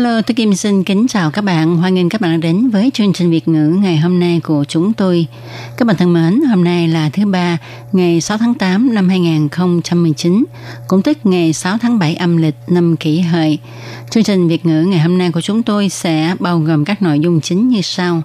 Hello, tôi Kim xin kính chào các bạn. Hoan nghênh các bạn đã đến với chương trình Việt ngữ ngày hôm nay của chúng tôi. Các bạn thân mến, hôm nay là thứ ba, ngày 6 tháng 8 năm 2019, cũng tức ngày 6 tháng 7 âm lịch năm kỷ hợi. Chương trình Việt ngữ ngày hôm nay của chúng tôi sẽ bao gồm các nội dung chính như sau.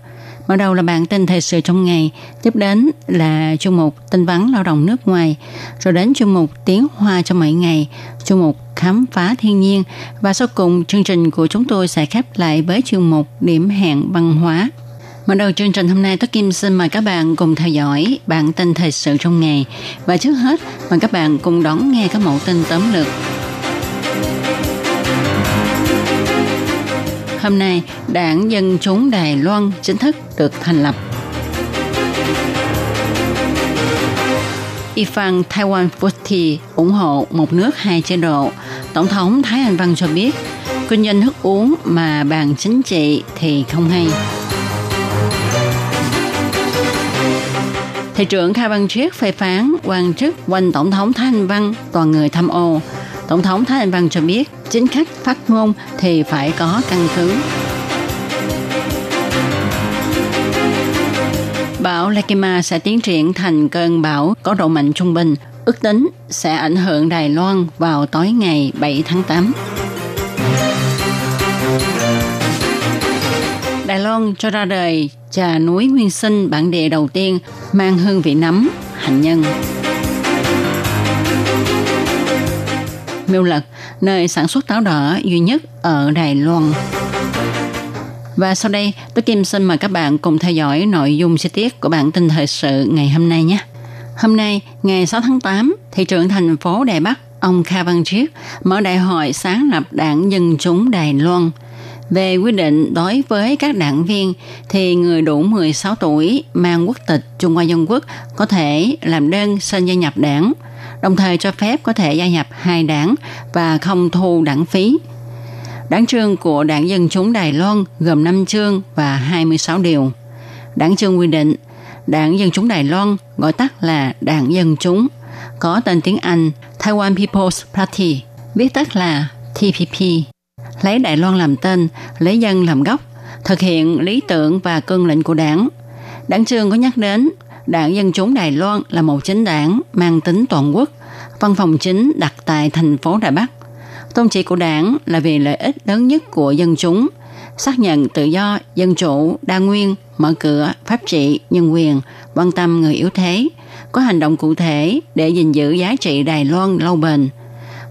Mở đầu là bản tin thời sự trong ngày, tiếp đến là chương mục tin vắn lao động nước ngoài, rồi đến chương mục tiếng hoa trong mỗi ngày, chương mục khám phá thiên nhiên. Và sau cùng chương trình của chúng tôi sẽ khép lại với chương mục điểm hẹn văn hóa. Mở đầu chương trình hôm nay, Tôi Kim xin mời các bạn cùng theo dõi bản tin thời sự trong ngày. Và trước hết, mời các bạn cùng đón nghe các mẫu tin tóm lược. Hôm nay, Đảng Dân Chúng Đài Loan chính thức được thành lập. Ifan Taiwan Futhi ủng hộ một nước hai chế độ. Tổng thống Thái Anh Văn cho biết, kinh doanh thức uống mà bàn chính trị thì không hay. Thị trưởng Kha Văn Triết phê phán quan chức quanh Tổng thống Thái Anh Văn toàn người tham ô. Tổng thống Thái Anh Văn cho biết chính khách phát ngôn thì phải có căn cứ. Bão Lakima sẽ tiến triển thành cơn bão có độ mạnh trung bình, ước tính sẽ ảnh hưởng Đài Loan vào tối ngày 7 tháng 8. Đài Loan cho ra đời trà núi nguyên sinh bản địa đầu tiên mang hương vị nấm, hạnh nhân. Miêu Lật, nơi sản xuất táo đỏ duy nhất ở Đài Loan. Và sau đây, tôi Kim xin mời các bạn cùng theo dõi nội dung chi tiết của bản tin thời sự ngày hôm nay nhé. Hôm nay, ngày 6 tháng 8, thị trưởng thành phố Đài Bắc, ông Kha Văn Triết mở đại hội sáng lập đảng Dân Chúng Đài Loan. Về quy định đối với các đảng viên thì người đủ 16 tuổi mang quốc tịch Trung Hoa Dân Quốc có thể làm đơn xin gia nhập đảng, đồng thời cho phép có thể gia nhập hai đảng và không thu đảng phí. Đảng chương của Đảng Dân Chúng Đài Loan gồm 5 chương và 26 điều. Đảng chương quy định Đảng Dân Chúng Đài Loan gọi tắt là Đảng Dân Chúng, có tên tiếng Anh Taiwan People's Party, viết tắt là TPP. Lấy Đài Loan làm tên, lấy dân làm gốc, thực hiện lý tưởng và cương lệnh của đảng. Đảng chương có nhắc đến Đảng Dân Chúng Đài Loan là một chính đảng mang tính toàn quốc, văn phòng chính đặt tại thành phố Đài Bắc. Tôn chỉ của đảng là vì lợi ích lớn nhất của dân chúng, xác nhận tự do, dân chủ, đa nguyên, mở cửa, pháp trị, nhân quyền, quan tâm người yếu thế, có hành động cụ thể để gìn giữ giá trị Đài Loan lâu bền.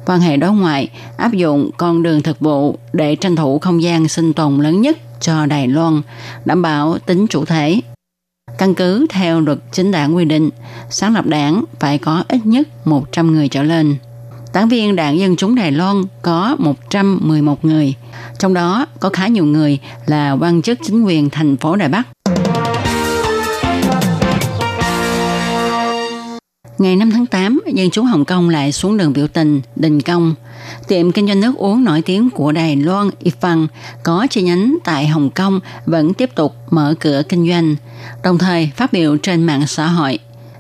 Quan hệ đối ngoại áp dụng con đường thực vụ để tranh thủ không gian sinh tồn lớn nhất cho Đài Loan, đảm bảo tính chủ thể. Căn cứ theo luật chính đảng quy định, sáng lập đảng phải có ít nhất 100 người trở lên. Đảng viên Đảng Dân Chúng Đài Loan có 111 người, trong đó có khá nhiều người là quan chức chính quyền thành phố Đài Bắc. Ngày 5 tháng 8, dân chúng Hồng Kông lại xuống đường biểu tình, đình công. Tiệm kinh doanh nước uống nổi tiếng của Đài Loan Ifan có chi nhánh tại Hồng Kông vẫn tiếp tục mở cửa kinh doanh, đồng thời phát biểu trên mạng xã hội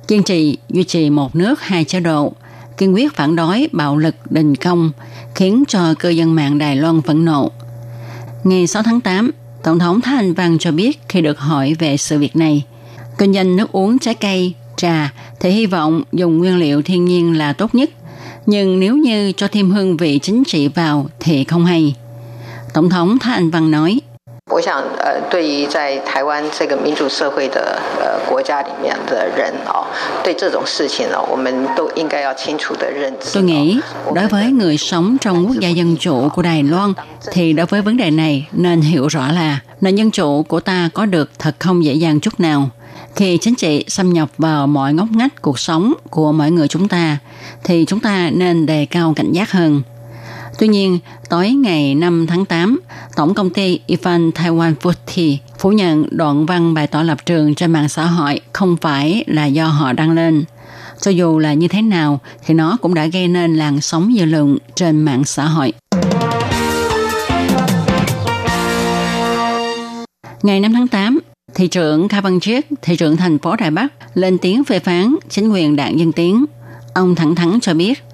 kiên trì duy trì một nước hai chế độ, kiên quyết phản đối bạo lực đình công, khiến cho cư dân mạng Đài Loan phẫn nộ. Ngày 6 tháng 8, Tổng thống Thái Anh Văn cho biết khi được hỏi về sự việc này, kinh doanh nước uống trái cây, trà thì hy vọng dùng nguyên liệu thiên nhiên là tốt nhất, nhưng nếu như cho thêm hương vị chính trị vào thì không hay. Tổng thống Thái Anh Văn nói, 我想，呃，对于在台湾这个民主社会的呃国家里面的人哦，对这种事情呢，我们都应该要清楚的认知。 Tôi nghĩ, đối với người sống trong quốc gia dân chủ của Đài Loan, thì đối với vấn đề này nên hiểu rõ là nền dân chủ của ta có được thật không dễ dàng chút nào. Khi chính trị xâm nhập vào mọi ngóc ngách cuộc sống của mọi người chúng ta, thì chúng ta nên đề cao cảnh giác hơn. Tuy nhiên, tối ngày 5 tháng 8, Tổng công ty Ivan Taiwan Futi phủ nhận đoạn văn bày tỏ lập trường trên mạng xã hội không phải là do họ đăng lên. Cho dù là như thế nào thì nó cũng đã gây nên làn sóng dư luận trên mạng xã hội. Ngày 5 tháng 8, thị trưởng Kha Văn Chiết, thị trưởng thành phố Đài Bắc, lên tiếng phê phán chính quyền đảng Dân Tiến. Ông thẳng thắn cho biết,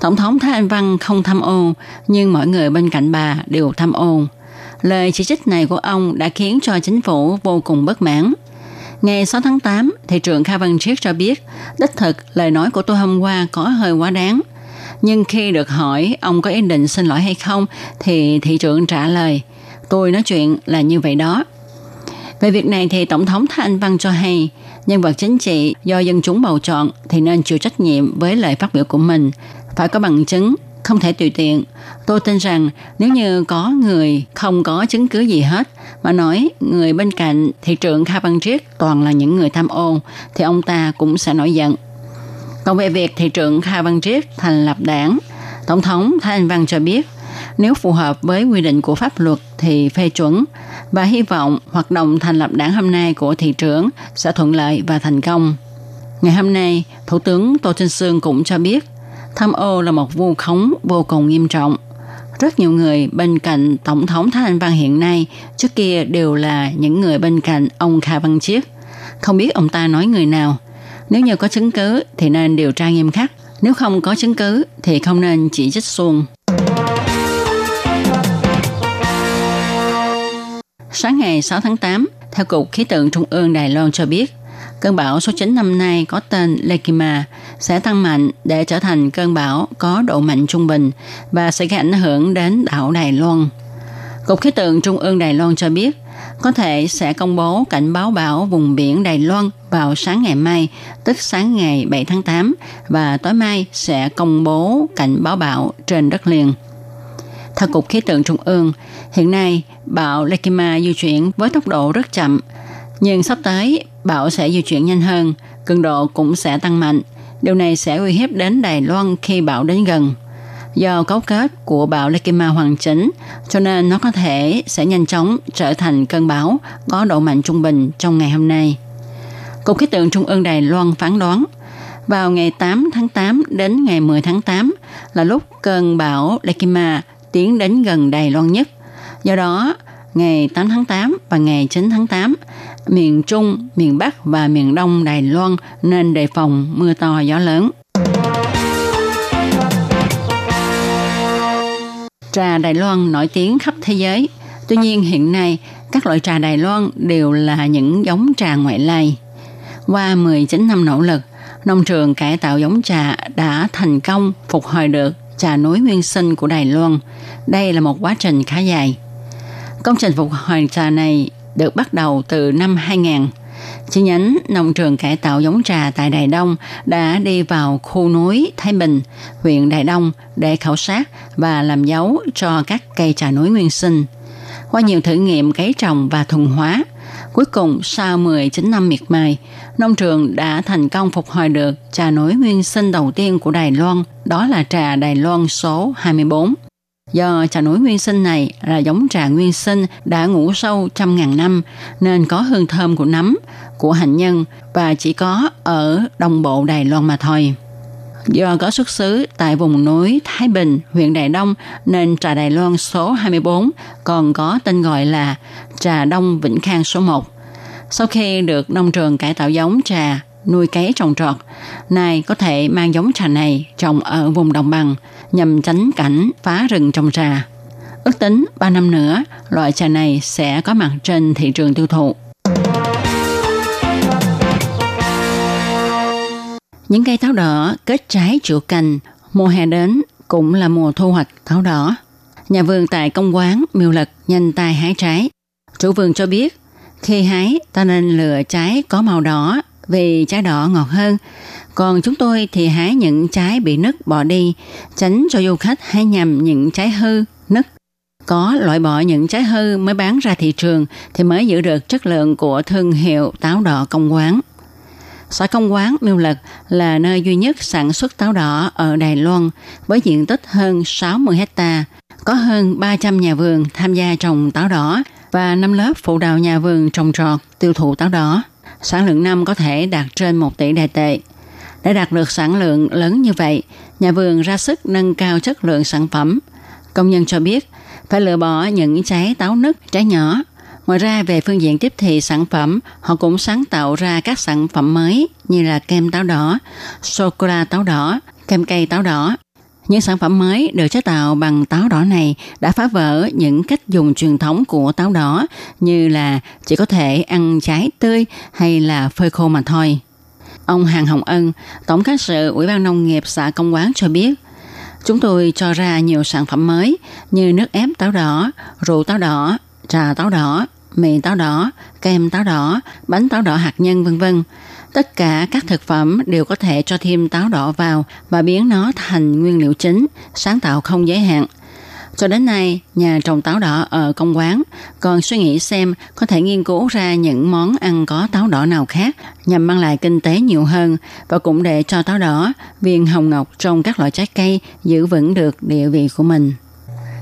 Tổng thống Thái Anh Văn không tham ô, nhưng mọi người bên cạnh bà đều tham ô. Lời chỉ trích này của ông đã khiến cho chính phủ vô cùng bất mãn. Ngày 6 tháng 8, thị trưởng Kha Văn Chiết cho biết, đích thực lời nói của tôi hôm qua có hơi quá đáng. Nhưng khi được hỏi ông có ý định xin lỗi hay không, thì thị trưởng trả lời, tôi nói chuyện là như vậy đó. Về việc này thì Tổng thống Thái Anh Văn cho hay, nhân vật chính trị do dân chúng bầu chọn thì nên chịu trách nhiệm với lời phát biểu của mình, phải có bằng chứng, không thể tùy tiện. Tôi tin rằng nếu như có người không có chứng cứ gì hết mà nói người bên cạnh thị trưởng Kha Văn Triết toàn là những người tham ô thì ông ta cũng sẽ nổi giận. Còn về việc thị trưởng Kha Văn Triết thành lập đảng, Tổng thống Thái Anh Văn cho biết nếu phù hợp với quy định của pháp luật thì phê chuẩn và hy vọng hoạt động thành lập đảng hôm nay của thị trưởng sẽ thuận lợi và thành công. Ngày hôm nay, Thủ tướng Tô Trinh Sương cũng cho biết tham ô là một vu khống vô cùng nghiêm trọng. Rất nhiều người bên cạnh Tổng thống Thái Anh Văn hiện nay trước kia đều là những người bên cạnh ông Kha Văn Chiết. Không biết ông ta nói người nào. Nếu như có chứng cứ thì nên điều tra nghiêm khắc. Nếu không có chứng cứ thì không nên chỉ trích xuông. Sáng ngày 6 tháng 8, theo Cục Khí tượng Trung ương Đài Loan cho biết, cơn bão số 9 năm nay có tên Lekima sẽ tăng mạnh để trở thành cơn bão có độ mạnh trung bình và sẽ gây ảnh hưởng đến đảo Đài Loan. Cục Khí tượng Trung ương Đài Loan cho biết, có thể sẽ công bố cảnh báo bão vùng biển Đài Loan vào sáng ngày mai, tức sáng ngày 7 tháng 8, và tối mai sẽ công bố cảnh báo bão trên đất liền. Theo Cục Khí tượng Trung ương, hiện nay bão Lekima di chuyển với tốc độ rất chậm, nhưng sắp tới bão sẽ di chuyển nhanh hơn, cường độ cũng sẽ tăng mạnh. Điều này sẽ uy hiếp đến Đài Loan khi bão đến gần. Do cấu kết của bão Lekima hoàn chỉnh, cho nên nó có thể sẽ nhanh chóng trở thành cơn bão có độ mạnh trung bình trong ngày hôm nay. Cục khí tượng Trung ương Đài Loan phán đoán, vào ngày 8 tháng 8 đến ngày 10 tháng 8 là lúc cơn bão Lekima tiến đến gần Đài Loan nhất. Do đó, ngày 8 tháng 8 và ngày 9 tháng 8, miền Trung, miền Bắc và miền Đông Đài Loan nên đề phòng mưa to gió lớn. Trà Đài Loan nổi tiếng khắp thế giới. Tuy nhiên hiện nay, các loại trà Đài Loan đều là những giống trà ngoại lai. Qua 19 năm nỗ lực, nông trường cải tạo giống trà đã thành công phục hồi được trà núi nguyên sinh của Đài Loan. Đây là một quá trình khá dài. Công trình phục hồi trà này được bắt đầu từ năm 2000. Chi nhánh nông trường cải tạo giống trà tại Đài Đông đã đi vào khu núi Thái Bình, huyện Đài Đông để khảo sát và làm dấu cho các cây trà núi nguyên sinh. Qua nhiều thử nghiệm cấy trồng và thuần hóa, cuối cùng sau 19 năm miệt mài, nông trường đã thành công phục hồi được trà nổi nguyên sinh đầu tiên của Đài Loan, đó là trà Đài Loan số 24. Do trà núi nguyên sinh này là giống trà nguyên sinh đã ngủ sâu trăm ngàn năm nên có hương thơm của nấm, của hạnh nhân và chỉ có ở đồng bộ Đài Loan mà thôi. Do có xuất xứ tại vùng núi Thái Bình, huyện Đài Đông nên trà Đài Loan số 24 còn có tên gọi là trà Đông Vĩnh Khang số 1. Sau khi được nông trường cải tạo giống trà nuôi cấy trồng trọt, nay có thể mang giống trà này trồng ở vùng đồng bằng nhằm tránh cảnh phá rừng trồng trà. Ước tính 3 năm nữa, loại trà này sẽ có mặt trên thị trường tiêu thụ. Những cây táo đỏ kết trái chịu cành, mùa hè đến cũng là mùa thu hoạch táo đỏ. Nhà vườn tại công quán miêu lật nhanh tay hái trái. Chủ vườn cho biết, khi hái ta nên lựa trái có màu đỏ vì trái đỏ ngọt hơn. Còn chúng tôi thì hái những trái bị nứt bỏ đi, tránh cho du khách hái nhầm những trái hư, nứt. Có loại bỏ những trái hư mới bán ra thị trường thì mới giữ được chất lượng của thương hiệu táo đỏ công quán. Xã Công Quán Miêu Lực là nơi duy nhất sản xuất táo đỏ ở Đài Loan với diện tích hơn 60 hecta, có hơn 300 nhà vườn tham gia trồng táo đỏ và 5 lớp phụ đạo nhà vườn trồng trọt tiêu thụ táo đỏ. Sản lượng năm có thể đạt trên 1 tỷ đài tệ. Để đạt được sản lượng lớn như vậy, nhà vườn ra sức nâng cao chất lượng sản phẩm. Công nhân cho biết phải lựa bỏ những trái táo nứt, trái nhỏ. Ngoài ra về phương diện tiếp thị sản phẩm, họ cũng sáng tạo ra các sản phẩm mới như là kem táo đỏ, sô-cô-la táo đỏ, kem cây táo đỏ. Những sản phẩm mới được chế tạo bằng táo đỏ này đã phá vỡ những cách dùng truyền thống của táo đỏ như là chỉ có thể ăn trái tươi hay là phơi khô mà thôi. Ông Hàng Hồng Ân, Tổng cán sự Ủy ban Nông nghiệp xã Công Quán cho biết, chúng tôi cho ra nhiều sản phẩm mới như nước ép táo đỏ, rượu táo đỏ, trà táo đỏ, mì táo đỏ, kem táo đỏ, bánh táo đỏ hạt nhân vân vân. Tất cả các thực phẩm đều có thể cho thêm táo đỏ vào và biến nó thành nguyên liệu chính, sáng tạo không giới hạn – cho đến nay, nhà trồng táo đỏ ở công quán còn suy nghĩ xem có thể nghiên cứu ra những món ăn có táo đỏ nào khác nhằm mang lại kinh tế nhiều hơn và cũng để cho táo đỏ, viên hồng ngọc trong các loại trái cây giữ vững được địa vị của mình.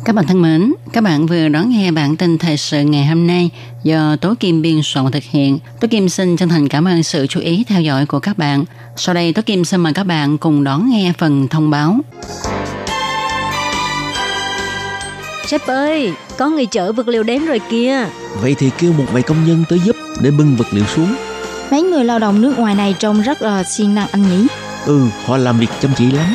Các bạn thân mến, các bạn vừa đón nghe bản tin thời sự ngày hôm nay do Tố Kim biên soạn thực hiện. Tố Kim xin chân thành cảm ơn sự chú ý theo dõi của các bạn. Sau đây Tố Kim xin mời các bạn cùng đón nghe phần thông báo. Sếp ơi, có người chở vật liệu đến rồi kìa. Vậy thì kêu một vài công nhân tới giúp để bưng vật liệu xuống. Mấy người lao động nước ngoài này trông rất là siêng năng anh nhỉ? Ừ, họ làm việc chăm chỉ lắm.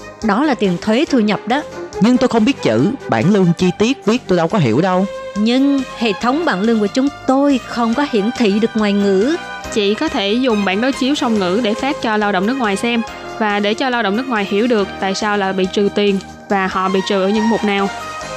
đó là tiền thuế thu nhập đó. Nhưng tôi không biết chữ bản lương chi tiết viết tôi đâu có hiểu đâu. Nhưng hệ thống bảng lương của chúng tôi không có hiển thị được ngoài ngữ. Chị có thể dùng bản đối chiếu song ngữ để phát cho lao động nước ngoài xem và để cho lao động nước ngoài hiểu được tại sao là bị trừ tiền và họ bị trừ ở những mục nào.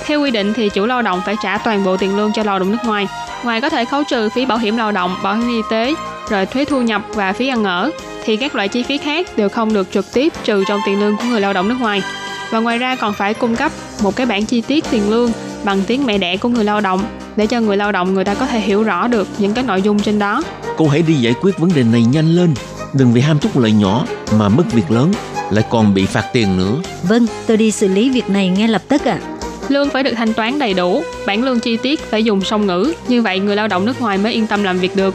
Theo quy định thì chủ lao động phải trả toàn bộ tiền lương cho lao động nước ngoài. Ngoài có thể khấu trừ phí bảo hiểm lao động, bảo hiểm y tế, rồi thuế thu nhập và phí ăn ở, thì các loại chi phí khác đều không được trực tiếp trừ trong tiền lương của người lao động nước ngoài. Và ngoài ra còn phải cung cấp một cái bản chi tiết tiền lương bằng tiếng mẹ đẻ của người lao động để cho người lao động người ta có thể hiểu rõ được những cái nội dung trên đó. Cô hãy đi giải quyết vấn đề này nhanh lên, đừng vì ham chút lợi nhỏ mà mất việc lớn lại còn bị phạt tiền nữa. Vâng, tôi đi xử lý việc này ngay lập tức ạ. À. Lương phải được thanh toán đầy đủ, bản lương chi tiết phải dùng song ngữ, như vậy người lao động nước ngoài mới yên tâm làm việc được.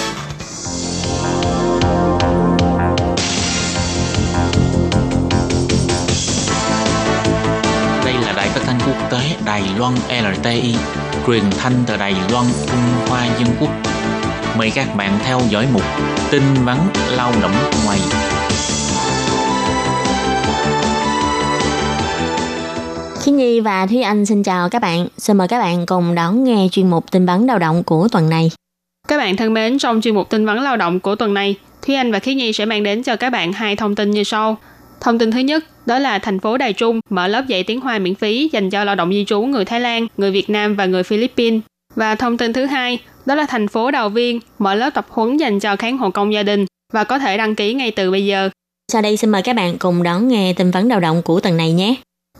Đài Loan LTI, truyền thanh từ Đài Loan, Trung Hoa Dân Quốc. Mời các bạn theo dõi mục tin vắn lao động ngoài. Khi Nhi và Thúy Anh xin chào các bạn. Xin mời các bạn cùng đón nghe chuyên mục tin vắn lao động của tuần này. Các bạn thân mến, trong chuyên mục tin vắn lao động của tuần này, Thúy Anh và Khí Nhi sẽ mang đến cho các bạn hai thông tin như sau. Thông tin thứ nhất, đó là thành phố Đài Trung mở lớp dạy tiếng Hoa miễn phí dành cho lao động di trú người Thái Lan, người Việt Nam và người Philippines. Và thông tin thứ hai, đó là thành phố Đào Viên mở lớp tập huấn dành cho kháng hộ công gia đình và có thể đăng ký ngay từ bây giờ. Sau đây xin mời các bạn cùng đón nghe tin vắn lao động của tuần này nhé.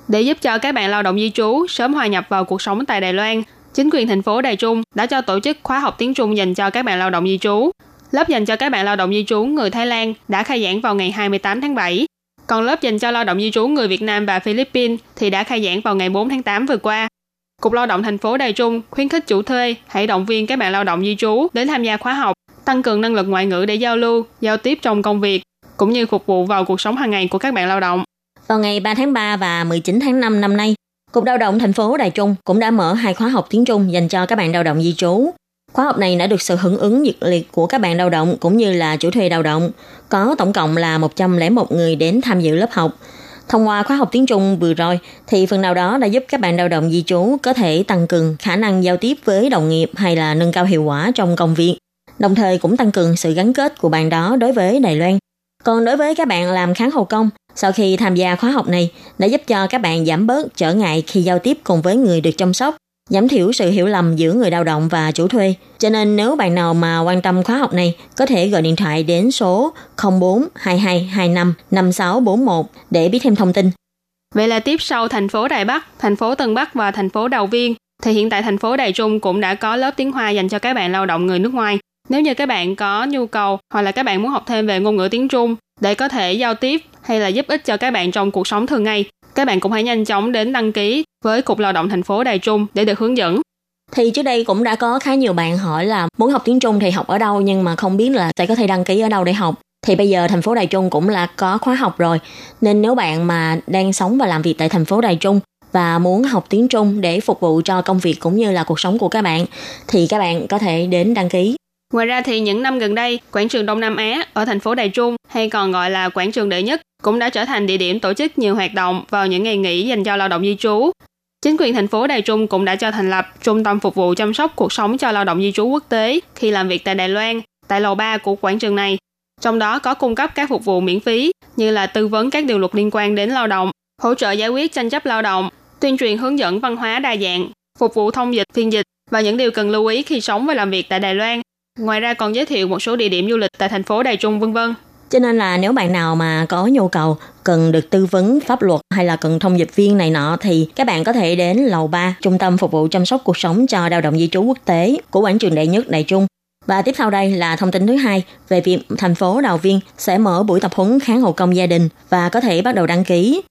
Để giúp cho các bạn lao động di trú sớm hòa nhập vào cuộc sống tại Đài Loan, chính quyền thành phố Đài Trung đã cho tổ chức khóa học tiếng Trung dành cho các bạn lao động di trú. Lớp dành cho các bạn lao động di trú người Thái Lan đã khai giảng vào ngày 28 tháng 7. Còn lớp dành cho lao động di trú người Việt Nam và Philippines thì đã khai giảng vào ngày 4 tháng 8 vừa qua. Cục Lao động thành phố Đài Trung khuyến khích chủ thuê hãy động viên các bạn lao động di trú đến tham gia khóa học, tăng cường năng lực ngoại ngữ để giao lưu, giao tiếp trong công việc, cũng như phục vụ vào cuộc sống hàng ngày của các bạn lao động. Vào ngày 3 tháng 3 và 19 tháng 5 năm nay, Cục Lao động thành phố Đài Trung cũng đã mở hai khóa học tiếng Trung dành cho các bạn lao động di trú. Khóa học này đã được sự hưởng ứng nhiệt liệt của các bạn lao động cũng như là chủ thuê lao động. Có tổng cộng là 101 người đến tham dự lớp học. Thông qua khóa học tiếng Trung vừa rồi thì phần nào đó đã giúp các bạn lao động di trú có thể tăng cường khả năng giao tiếp với đồng nghiệp hay là nâng cao hiệu quả trong công việc. Đồng thời cũng tăng cường sự gắn kết của bạn đó đối với Đài Loan. Còn đối với các bạn làm kháng hậu công, sau khi tham gia khóa học này đã giúp cho các bạn giảm bớt trở ngại khi giao tiếp cùng với người được chăm sóc, giảm thiểu sự hiểu lầm giữa người lao động và chủ thuê. Cho nên nếu bạn nào mà quan tâm khóa học này, có thể gọi điện thoại đến số 04 2225 5641 để biết thêm thông tin. Vậy là tiếp sau thành phố Đài Bắc, thành phố Tân Bắc và thành phố đầu Viên, thì hiện tại thành phố Đài Trung cũng đã có lớp tiếng Hoa dành cho các bạn lao động người nước ngoài. Nếu như các bạn có nhu cầu hoặc là các bạn muốn học thêm về ngôn ngữ tiếng Trung để có thể giao tiếp hay là giúp ích cho các bạn trong cuộc sống thường ngày, các bạn cũng hãy nhanh chóng đến đăng ký với Cục Lao động thành phố Đài Trung để được hướng dẫn. Thì trước đây cũng đã có khá nhiều bạn hỏi là muốn học tiếng Trung thì học ở đâu nhưng mà không biết là sẽ có thể đăng ký ở đâu để học. Thì bây giờ thành phố Đài Trung cũng là có khóa học rồi. Nên nếu bạn mà đang sống và làm việc tại thành phố Đài Trung và muốn học tiếng Trung để phục vụ cho công việc cũng như là cuộc sống của các bạn thì các bạn có thể đến đăng ký. Ngoài ra thì những năm gần đây, quảng trường Đông Nam Á ở thành phố Đài Trung hay còn gọi là quảng trường đệ nhất cũng đã trở thành địa điểm tổ chức nhiều hoạt động vào những ngày nghỉ dành cho lao động di trú. Chính quyền thành phố Đài Trung cũng đã cho thành lập trung tâm phục vụ chăm sóc cuộc sống cho lao động di trú quốc tế khi làm việc tại Đài Loan, tại lầu 3 của quảng trường này. Trong đó có cung cấp các phục vụ miễn phí như là tư vấn các điều luật liên quan đến lao động, hỗ trợ giải quyết tranh chấp lao động, tuyên truyền hướng dẫn văn hóa đa dạng, phục vụ thông dịch, phiên dịch và những điều cần lưu ý khi sống và làm việc tại Đài Loan. Ngoài ra còn giới thiệu một số địa điểm du lịch tại thành phố Đài Trung vân vân. Cho nên là nếu bạn nào mà có nhu cầu cần được tư vấn pháp luật hay là cần thông dịch viên này nọ thì các bạn có thể đến lầu 3 Trung tâm phục vụ chăm sóc cuộc sống cho lao động di trú quốc tế của quảng trường đại nhất Đại Trung. Và tiếp sau đây là thông tin thứ hai về việc thành phố Đào Viên sẽ mở buổi tập huấn kháng hậu công gia đình và có thể bắt đầu đăng ký.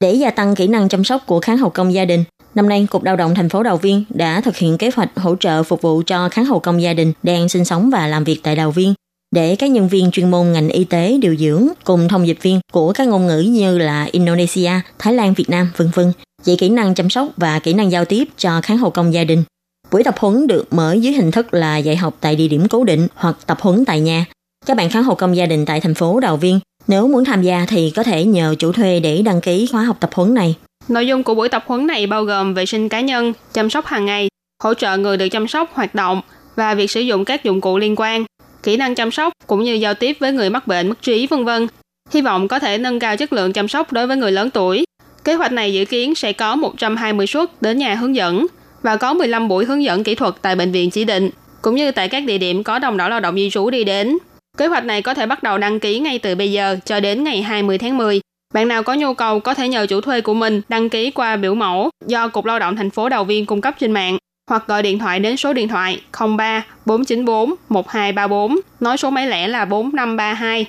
Để gia tăng kỹ năng chăm sóc của kháng hậu công gia đình, năm nay Cục Lao động thành phố Đào Viên đã thực hiện kế hoạch hỗ trợ phục vụ cho kháng hậu công gia đình đang sinh sống và làm việc tại Đào Viên để các nhân viên chuyên môn ngành y tế điều dưỡng cùng thông dịch viên của các ngôn ngữ như là Indonesia, Thái Lan, Việt Nam, vân vân dạy kỹ năng chăm sóc và kỹ năng giao tiếp cho kháng hộ công gia đình. Buổi tập huấn được mở dưới hình thức là dạy học tại địa điểm cố định hoặc tập huấn tại nhà. Các bạn kháng hộ công gia đình tại thành phố Đào Viên nếu muốn tham gia thì có thể nhờ chủ thuê để đăng ký khóa học tập huấn này. Nội dung của buổi tập huấn này bao gồm vệ sinh cá nhân, chăm sóc hàng ngày, hỗ trợ người được chăm sóc hoạt động và việc sử dụng các dụng cụ liên quan, kỹ năng chăm sóc cũng như giao tiếp với người mắc bệnh mất trí vân vân. Hy vọng có thể nâng cao chất lượng chăm sóc đối với người lớn tuổi. Kế hoạch này dự kiến sẽ có 120 suất đến nhà hướng dẫn và có 15 buổi hướng dẫn kỹ thuật tại bệnh viện chỉ định, cũng như tại các địa điểm có đồng đảo lao động di trú đi đến. Kế hoạch này có thể bắt đầu đăng ký ngay từ bây giờ cho đến ngày 20 tháng 10. Bạn nào có nhu cầu có thể nhờ chủ thuê của mình đăng ký qua biểu mẫu do Cục Lao động thành phố đầu Viên cung cấp trên mạng hoặc gọi điện thoại đến số điện thoại 03 494 1234, nói số máy lẻ là 4532.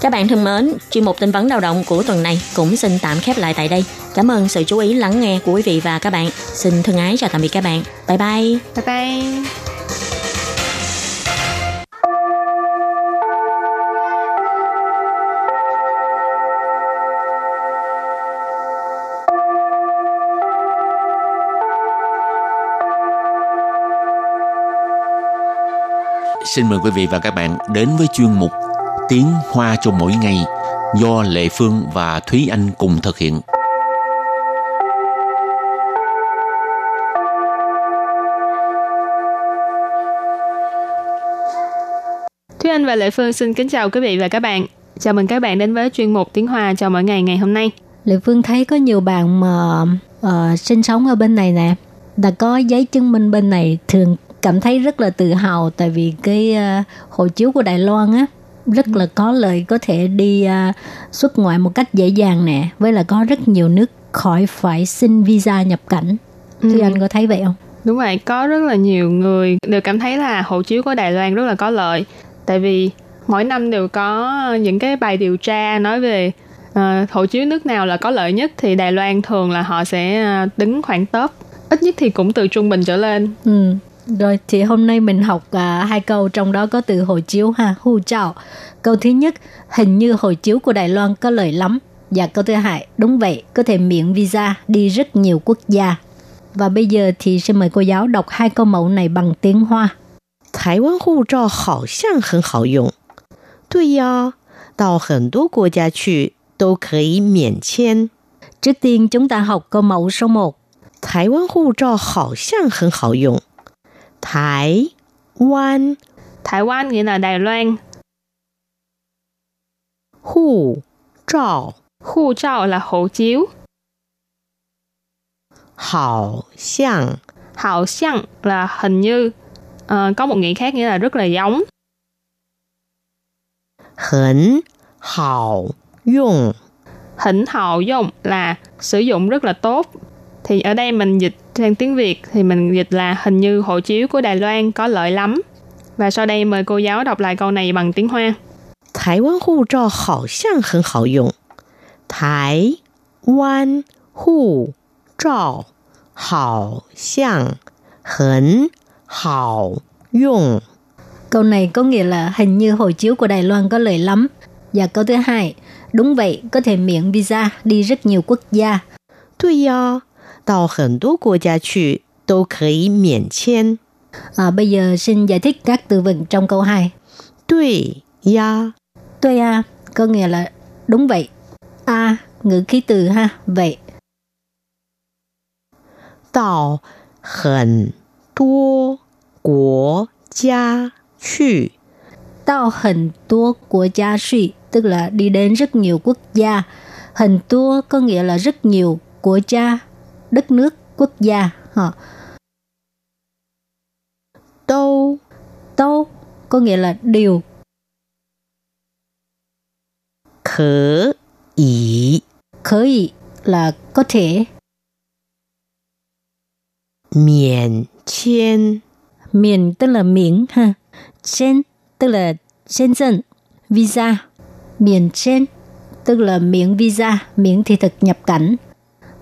Các bạn thân mến, chuyên mục tin vấn lao động của tuần này cũng xin tạm khép lại tại đây. Cảm ơn sự chú ý lắng nghe của quý vị và các bạn. Xin thân ái chào tạm biệt các bạn. Bye bye. Bye bye. Xin mời quý vị và các bạn đến với chuyên mục Tiếng Hoa cho mỗi ngày do Lệ Phương và Thúy Anh cùng thực hiện. Thúy Anh và Lệ Phương xin kính chào quý vị và các bạn. Chào mừng các bạn đến với chuyên mục Tiếng Hoa cho mỗi ngày ngày hôm nay. Lệ Phương thấy có nhiều bạn mà uh, sinh sống ở bên này nè, đã có giấy chứng minh bên này thường cảm thấy rất là tự hào tại vì cái uh, hộ chiếu của Đài Loan á rất là có lợi có thể đi uh, xuất ngoại một cách dễ dàng nè với là có rất nhiều nước khỏi phải xin visa nhập cảnh. Ừ. thì anh có thấy vậy không? Đúng vậy có rất là nhiều người đều cảm thấy là hộ chiếu của Đài Loan rất là có lợi. Tại vì mỗi năm đều có những cái bài điều tra nói về uh, hộ chiếu nước nào là có lợi nhất thì Đài Loan thường là họ sẽ đứng khoảng top. Ít nhất thì cũng từ trung bình trở lên. Ừ rồi thì hôm nay mình học à, hai câu trong đó có từ hộ chiếu ha, hu chào. Câu thứ nhất, hình như hộ chiếu của Đài Loan có lợi lắm. Và câu thứ hai, đúng vậy, có thể miễn visa đi rất nhiều quốc gia. Và bây giờ thì xin mời cô giáo đọc hai câu mẫu này bằng tiếng Hoa. 台湾护照好像很好用。对呀，到很多国家去都可以免签。 Trước tiên chúng ta học câu mẫu số 1. 台湾护照好像很好用。 Thái 湾 Thái 湾 nghĩa là Đài Loan. Hù Trào Hù trào là hộ chiếu. Hảo xiang. Hảo xiang là hình như à, Có một nghĩa khác nghĩa là rất là giống. Hỉnh hảo dùng Hỉnh hảo dùng là sử dụng rất là tốt. Thì ở đây mình dịch sang tiếng Việt thì mình dịch là hình như hộ chiếu của Đài Loan có lợi lắm. Và sau đây mời cô giáo đọc lại câu này bằng tiếng Hoa. 台湾护照好像很好用。台湾护照好像很好用。 Câu này có nghĩa là hình như hộ chiếu của Đài Loan có lợi lắm. Và câu thứ hai, đúng vậy, có thể miễn visa đi rất nhiều quốc gia. 对呀， 到很多国家去都可以免签。 À, bây giờ xin giải thích các từ vựng trong câu 2. 对呀， Tôi à, có nghĩa là đúng vậy. A, ngữ khí từ ha, vậy. 到很多国家去 Tao hình tua của gia suy, tức là đi đến rất nhiều quốc gia. Hình tua có nghĩa là rất nhiều của cha, đất nước, quốc gia. họ Tô, tô có nghĩa là điều. Khở ý. Khở ý là có thể. Miễn chiên. Miễn tức là miễn ha. Chiên tức là trên dân, visa. Miễn chiên tức là miễn visa, miễn thị thực nhập cảnh.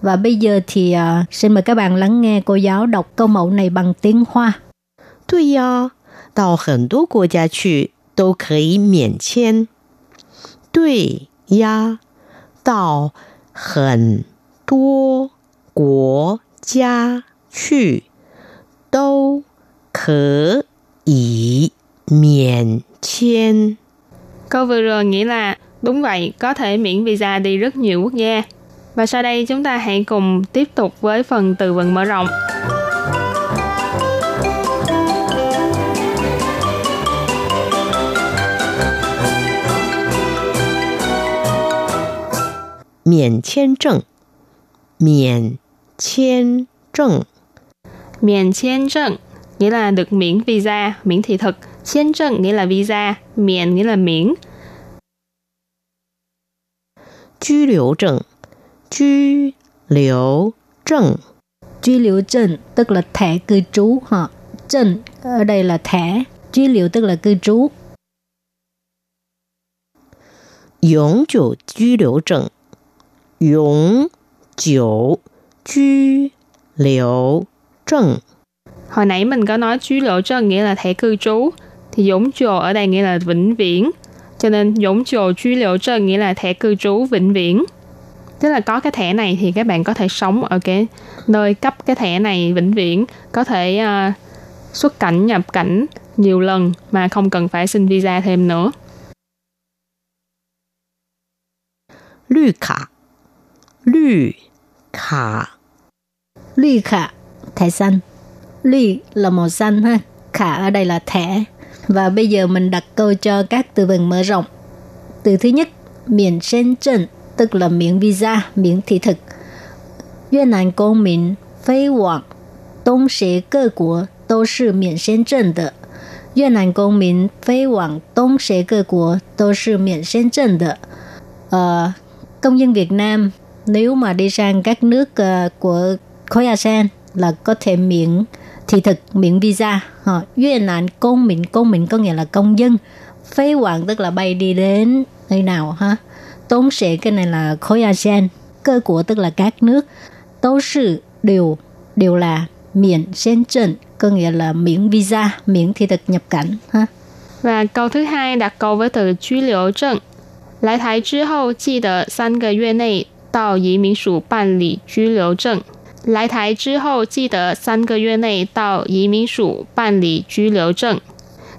Và bây giờ thì uh, xin mời các bạn lắng nghe cô giáo đọc câu mẫu này bằng tiếng Hoa. 对呀，到很多国家去都可以免签。对呀，到很多国家去都可以免签。 Câu vừa rồi nghĩa là đúng vậy, có thể miễn visa đi rất nhiều quốc gia. Và sau đây chúng ta hãy cùng tiếp tục với phần từ vựng mở rộng. 免签证，免签证， Miễn签证 nghĩa là được miễn visa, miễn thị thực.签证 nghĩa là visa, miễn nghĩa là miễn. 居留证， 居留证， Truy liệu证tức là thẻ cư trú ha. Trần ở đây là thẻ. Truy liệu tức là cư trú. 永久居留证，永久居留证。 Hồi nãy mình có nói chú lộ trân nghĩa là thẻ cư trú, thì dũng trồ ở đây nghĩa là vĩnh viễn. Cho nên dũng trồ chú lộ trân nghĩa là thẻ cư trú vĩnh viễn. tức là có cái thẻ này thì các bạn có thể sống ở cái nơi cấp cái thẻ này vĩnh viễn có thể uh, xuất cảnh nhập cảnh nhiều lần mà không cần phải xin visa thêm nữa. Lư khả. Lư khả. Lư khả. Thẻ xanh. Lư là màu xanh ha. Khả ở đây là thẻ. Và bây giờ mình đặt câu cho các từ vựng mở rộng. Từ thứ nhất Miền sen trần tức là miễn visa, miễn thị thực. Việt Nam công民飞往东协各国都是免签证的。越南公民飞往东协各国都是免签证的。Ờ, công dân Việt Nam nếu mà đi sang các nước ờ, của khối ASEAN là có thể miễn thị thực miễn visa họ Việt Nam công民công民có nghĩa là công dân phế hoàng tức là bay đi đến nơi nào ha tốn sẽ cái này là khối ASEAN cơ của tức là các nước tố sự đều đều là miễn sen trần có nghĩa là miễn visa miễn thị thực nhập cảnh ha Và câu thứ hai đặt câu với từ居留证。来台之后，记得三个月内到移民署办理居留证。来台之后，记得三个月内到移民署办理居留证。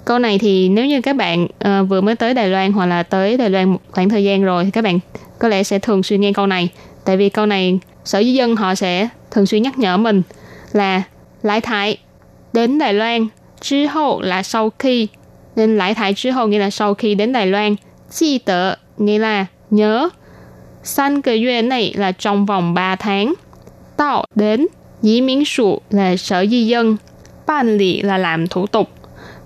câu này thì nếu như các bạn uh, vừa mới tới Đài Loan hoặc là tới Đài Loan một khoảng thời gian rồi thì các bạn có lẽ sẽ thường xuyên nghe câu này. Tại vì câu này sở di dân họ sẽ thường xuyên nhắc nhở mình là lãi thải đến Đài Loan chứ hậu là sau khi. Nên lãi thải chứ hậu nghĩa là sau khi đến Đài Loan. Chi tờ nghĩa là nhớ. San cơ duyên này là trong vòng 3 tháng. Tạo đến dĩ miễn sụ là sở di dân. Ban lý là làm thủ tục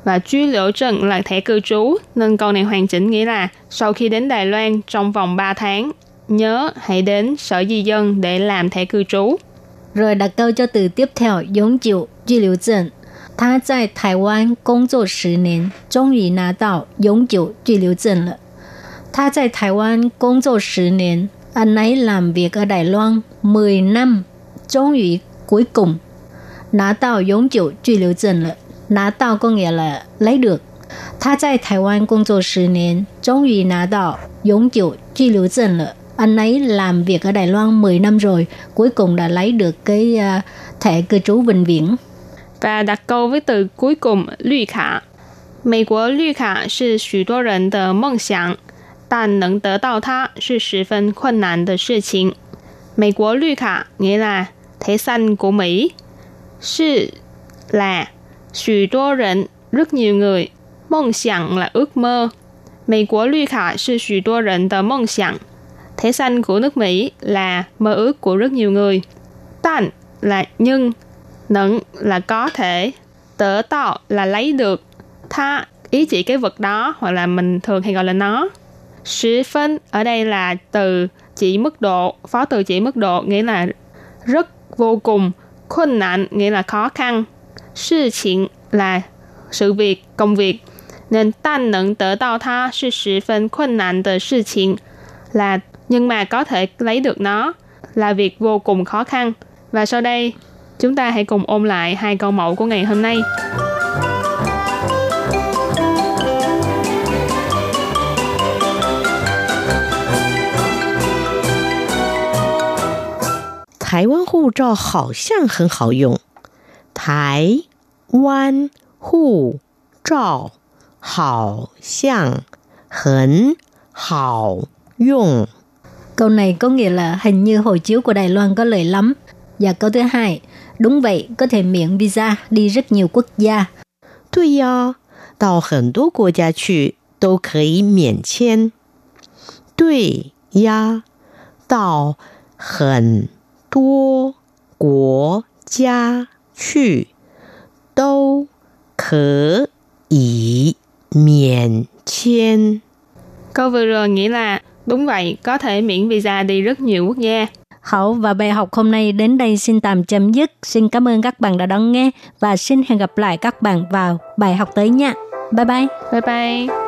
và truy liễu trần là thẻ cư trú, nên câu này hoàn chỉnh nghĩa là sau khi đến Đài Loan trong vòng 3 tháng, nhớ hãy đến sở di dân để làm thẻ cư trú. Rồi đặt câu cho từ tiếp theo,永久居留证。他在台湾工作十年，终于拿到永久居留证了。他在台湾工作十年, anh ấy làm việc ở Đài Loan 10 năm, 终于 cuối cùng拿到永久居留证了。 拿到 có nghĩa là lấy được. 他在台湾工作十年，终于拿到永久居留证了。Anh ấy làm việc ở Đài Loan 10 năm rồi, cuối cùng đã lấy được cái à, thẻ cư trú vĩnh viễn. và đặt câu với từ cuối cùng 绿卡。美国绿卡是许多人的梦想，但能得到它是十分困难的事情。美国绿卡 nghĩa là thẻ xanh của Mỹ, 是 là 许多人 rất nhiều người, 梦想 là ước mơ. 美国绿卡是许多人的梦想。Thẻ xanh của nước Mỹ là mơ ước của rất nhiều người. Tan là nhưng, nẫn là có thể, tở tạo là lấy được, tha ý chỉ cái vật đó hoặc là mình thường hay gọi là nó. Sĩ phân ở đây là từ chỉ mức độ, phó từ chỉ mức độ nghĩa là rất vô cùng, khuân nạn nghĩa là khó khăn, sự chuyện là sự việc, công việc. Nên tan nẫn tở tạo tha là 十分困难的事情 là nhưng mà có thể lấy được nó là việc vô cùng khó khăn. Và sau đây, chúng ta hãy cùng ôn lại hai câu mẫu của ngày hôm nay. 台湾护照好像很好用。台 湾护照好像很好用。 Câu này có nghĩa là hình như hộ chiếu của Đài Loan có lợi lắm. Và câu thứ hai, đúng vậy, có thể miễn visa đi rất nhiều quốc gia. 对呀，到很多国家去都可以免签。对呀，到很多国家去 都可以免签。 Câu vừa rồi nghĩa là đúng vậy, có thể miễn visa đi rất nhiều quốc gia. Hậu và bài học hôm nay đến đây xin tạm chấm dứt. Xin cảm ơn các bạn đã đón nghe và xin hẹn gặp lại các bạn vào bài học tới nha. Bye bye. Bye bye.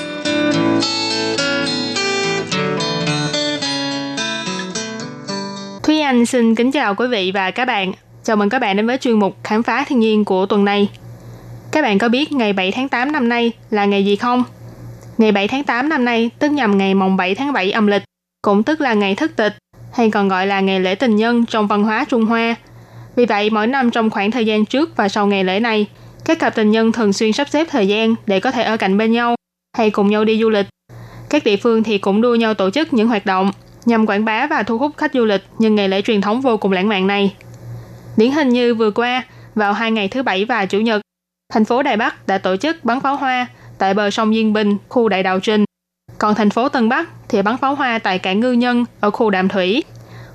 Anh xin kính chào quý vị và các bạn. Chào mừng các bạn đến với chuyên mục Khám phá thiên nhiên của tuần này. Các bạn có biết ngày 7 tháng 8 năm nay là ngày gì không? Ngày 7 tháng 8 năm nay tức nhằm ngày mồng 7 tháng 7 âm lịch, cũng tức là ngày thất tịch, hay còn gọi là ngày lễ tình nhân trong văn hóa Trung Hoa. Vì vậy, mỗi năm trong khoảng thời gian trước và sau ngày lễ này, các cặp tình nhân thường xuyên sắp xếp thời gian để có thể ở cạnh bên nhau hay cùng nhau đi du lịch. Các địa phương thì cũng đua nhau tổ chức những hoạt động nhằm quảng bá và thu hút khách du lịch nhân ngày lễ truyền thống vô cùng lãng mạn này. Điển hình như vừa qua, vào hai ngày thứ Bảy và Chủ nhật, thành phố Đài Bắc đã tổ chức bắn pháo hoa tại bờ sông Diên Bình, khu Đại Đạo Trinh. Còn thành phố Tân Bắc thì bắn pháo hoa tại cảng Ngư Nhân ở khu Đàm Thủy.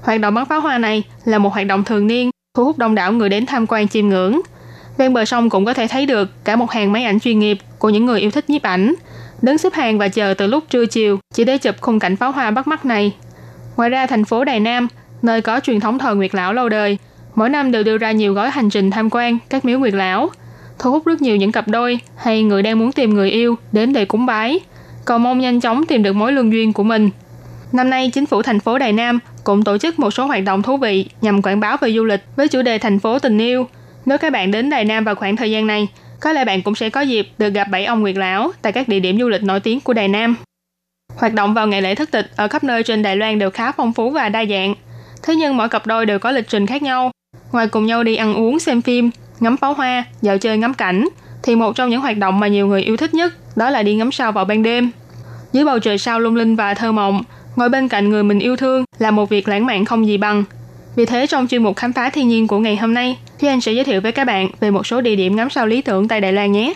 Hoạt động bắn pháo hoa này là một hoạt động thường niên, thu hút đông đảo người đến tham quan chiêm ngưỡng. Ven bờ sông cũng có thể thấy được cả một hàng máy ảnh chuyên nghiệp của những người yêu thích nhiếp ảnh, đứng xếp hàng và chờ từ lúc trưa chiều chỉ để chụp khung cảnh pháo hoa bắt mắt này Ngoài ra, thành phố Đài Nam, nơi có truyền thống thờ Nguyệt Lão lâu đời, mỗi năm đều đưa ra nhiều gói hành trình tham quan các miếu Nguyệt Lão, thu hút rất nhiều những cặp đôi hay người đang muốn tìm người yêu đến để cúng bái, cầu mong nhanh chóng tìm được mối lương duyên của mình. Năm nay, chính phủ thành phố Đài Nam cũng tổ chức một số hoạt động thú vị nhằm quảng bá về du lịch với chủ đề thành phố tình yêu. Nếu các bạn đến Đài Nam vào khoảng thời gian này, có lẽ bạn cũng sẽ có dịp được gặp bảy ông Nguyệt Lão tại các địa điểm du lịch nổi tiếng của Đài Nam. Hoạt động vào ngày lễ thất tịch ở khắp nơi trên Đài Loan đều khá phong phú và đa dạng. Thế nhưng mỗi cặp đôi đều có lịch trình khác nhau. Ngoài cùng nhau đi ăn uống, xem phim, ngắm pháo hoa, dạo chơi ngắm cảnh, thì một trong những hoạt động mà nhiều người yêu thích nhất đó là đi ngắm sao vào ban đêm. Dưới bầu trời sao lung linh và thơ mộng, ngồi bên cạnh người mình yêu thương là một việc lãng mạn không gì bằng. Vì thế trong chuyên mục khám phá thiên nhiên của ngày hôm nay, Thúy Anh sẽ giới thiệu với các bạn về một số địa điểm ngắm sao lý tưởng tại Đài Loan nhé.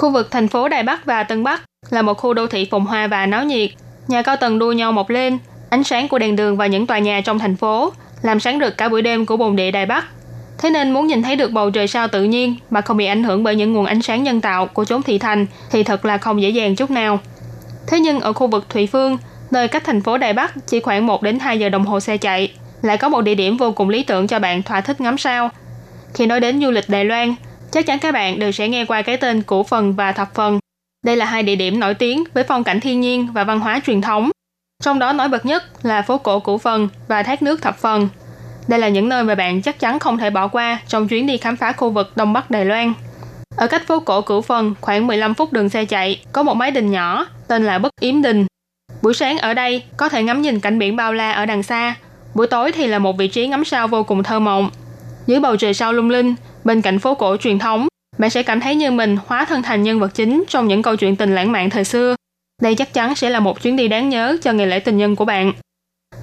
Khu vực thành phố Đài Bắc và Tân Bắc là một khu đô thị phồn hoa và náo nhiệt. Nhà cao tầng đua nhau mọc lên, ánh sáng của đèn đường và những tòa nhà trong thành phố làm sáng rực cả buổi đêm của bồn địa Đài Bắc. Thế nên muốn nhìn thấy được bầu trời sao tự nhiên mà không bị ảnh hưởng bởi những nguồn ánh sáng nhân tạo của chốn thị thành thì thật là không dễ dàng chút nào. Thế nhưng ở khu vực Thụy Phương, nơi cách thành phố Đài Bắc chỉ khoảng 1 đến 2 giờ đồng hồ xe chạy, lại có một địa điểm vô cùng lý tưởng cho bạn thỏa thích ngắm sao. Khi nói đến du lịch Đài Loan, Chắc chắn các bạn đều sẽ nghe qua cái tên cổ Phần và Thập Phần. Đây là hai địa điểm nổi tiếng với phong cảnh thiên nhiên và văn hóa truyền thống. Trong đó nổi bật nhất là phố cổ Củ Phần và thác nước Thập Phần. Đây là những nơi mà bạn chắc chắn không thể bỏ qua trong chuyến đi khám phá khu vực Đông Bắc Đài Loan. Ở cách phố cổ Cửu Phần khoảng 15 phút đường xe chạy, có một mái đình nhỏ tên là Bất Yếm Đình. Buổi sáng ở đây có thể ngắm nhìn cảnh biển bao la ở đằng xa. Buổi tối thì là một vị trí ngắm sao vô cùng thơ mộng. Dưới bầu trời sao lung linh, Bên cạnh phố cổ truyền thống, bạn sẽ cảm thấy như mình hóa thân thành nhân vật chính trong những câu chuyện tình lãng mạn thời xưa. Đây chắc chắn sẽ là một chuyến đi đáng nhớ cho ngày lễ tình nhân của bạn.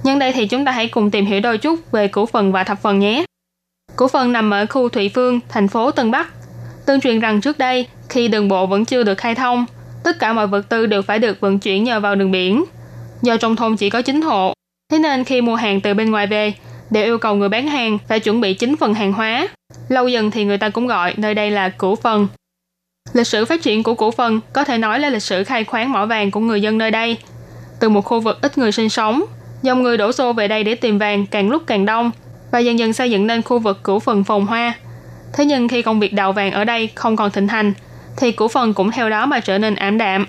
Nhân đây thì chúng ta hãy cùng tìm hiểu đôi chút về cửu phần và thập phần nhé. Cửu phần nằm ở khu Thụy Phương, thành phố Tân Bắc. Tương truyền rằng trước đây, khi đường bộ vẫn chưa được khai thông, tất cả mọi vật tư đều phải được vận chuyển nhờ vào đường biển. Do trong thôn chỉ có 9 hộ, thế nên khi mua hàng từ bên ngoài về, đều yêu cầu người bán hàng phải chuẩn bị chính phần hàng hóa. Lâu dần thì người ta cũng gọi nơi đây là củ phần. Lịch sử phát triển của củ phần có thể nói là lịch sử khai khoáng mỏ vàng của người dân nơi đây. Từ một khu vực ít người sinh sống, dòng người đổ xô về đây để tìm vàng càng lúc càng đông và dần dần xây dựng nên khu vực củ phần phồn hoa. Thế nhưng khi công việc đào vàng ở đây không còn thịnh hành, thì củ phần cũng theo đó mà trở nên ảm đạm.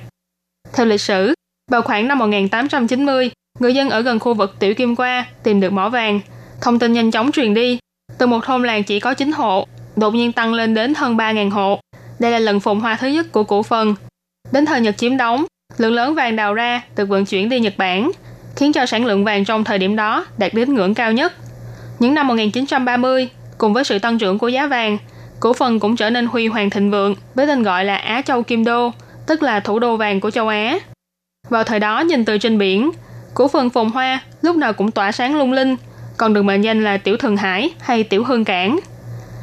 Theo lịch sử, vào khoảng năm 1890, người dân ở gần khu vực Tiểu Kim Qua tìm được mỏ vàng. Thông tin nhanh chóng truyền đi từ một thôn làng chỉ có 9 hộ, đột nhiên tăng lên đến hơn 3.000 hộ. Đây là lần phồn hoa thứ nhất của cổ phần. Đến thời Nhật chiếm đóng, lượng lớn vàng đào ra được vận chuyển đi Nhật Bản, khiến cho sản lượng vàng trong thời điểm đó đạt đến ngưỡng cao nhất. Những năm 1930, cùng với sự tăng trưởng của giá vàng, cổ phần cũng trở nên huy hoàng thịnh vượng với tên gọi là Á Châu Kim Đô, tức là thủ đô vàng của châu Á. Vào thời đó nhìn từ trên biển, cổ phần phồn hoa lúc nào cũng tỏa sáng lung linh, còn được mệnh danh là Tiểu Thường Hải hay Tiểu Hương Cảng.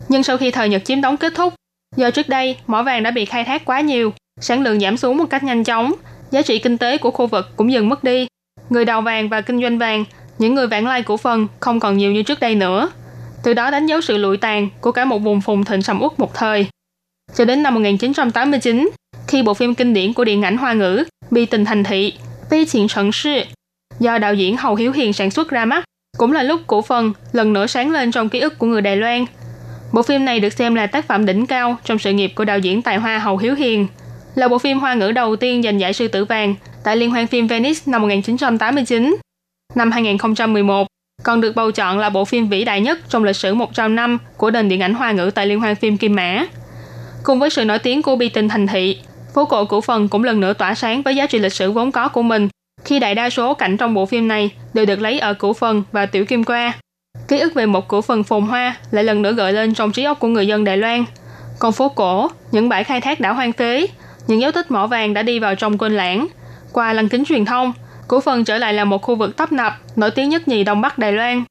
Nhưng sau khi thời Nhật chiếm đóng kết thúc, Do trước đây, mỏ vàng đã bị khai thác quá nhiều, sản lượng giảm xuống một cách nhanh chóng, giá trị kinh tế của khu vực cũng dần mất đi. Người đào vàng và kinh doanh vàng, những người vãng lai cổ phần không còn nhiều như trước đây nữa. Từ đó đánh dấu sự lụi tàn của cả một vùng phùng thịnh sầm uất một thời. Cho đến năm 1989, khi bộ phim kinh điển của điện ảnh Hoa ngữ Bi tình thành thị, Bi chuyện Trận Sư do đạo diễn Hầu Hiếu Hiền sản xuất ra mắt, cũng là lúc cổ phần lần nữa sáng lên trong ký ức của người Đài Loan. Bộ phim này được xem là tác phẩm đỉnh cao trong sự nghiệp của đạo diễn tài hoa Hầu Hiếu Hiền, là bộ phim hoa ngữ đầu tiên giành giải sư tử vàng tại Liên hoan phim Venice năm 1989. Năm 2011, còn được bầu chọn là bộ phim vĩ đại nhất trong lịch sử 100 năm của nền điện ảnh hoa ngữ tại Liên hoan phim Kim Mã. Cùng với sự nổi tiếng của bi tình thành thị, phố cổ cổ phần cũng lần nữa tỏa sáng với giá trị lịch sử vốn có của mình khi đại đa số cảnh trong bộ phim này đều được lấy ở cổ phần và tiểu kim qua. Ký ức về một cổ phần phồn hoa lại lần nữa gợi lên trong trí óc của người dân Đài Loan. Còn phố cổ, những bãi khai thác đã hoang phế, những dấu tích mỏ vàng đã đi vào trong quên lãng. Qua lăng kính truyền thông, cổ phần trở lại là một khu vực tấp nập, nổi tiếng nhất nhì Đông Bắc Đài Loan.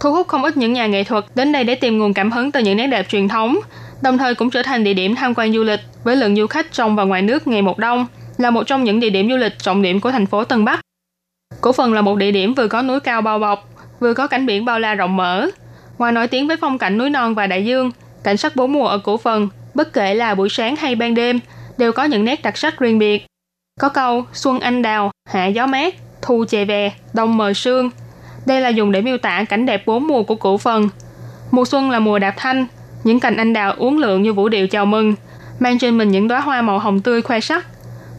Thu hút không ít những nhà nghệ thuật đến đây để tìm nguồn cảm hứng từ những nét đẹp truyền thống, đồng thời cũng trở thành địa điểm tham quan du lịch với lượng du khách trong và ngoài nước ngày một đông, là một trong những địa điểm du lịch trọng điểm của thành phố Tân Bắc. Cổ phần là một địa điểm vừa có núi cao bao bọc, vừa có cảnh biển bao la rộng mở. Ngoài nổi tiếng với phong cảnh núi non và đại dương, cảnh sắc bốn mùa ở cổ phần, bất kể là buổi sáng hay ban đêm, đều có những nét đặc sắc riêng biệt. Có câu xuân anh đào, hạ gió mát, thu chè về, đông mờ sương. Đây là dùng để miêu tả cảnh đẹp bốn mùa của cổ phần. Mùa xuân là mùa đạp thanh, những cành anh đào uốn lượn như vũ điệu chào mừng, mang trên mình những đóa hoa màu hồng tươi khoe sắc.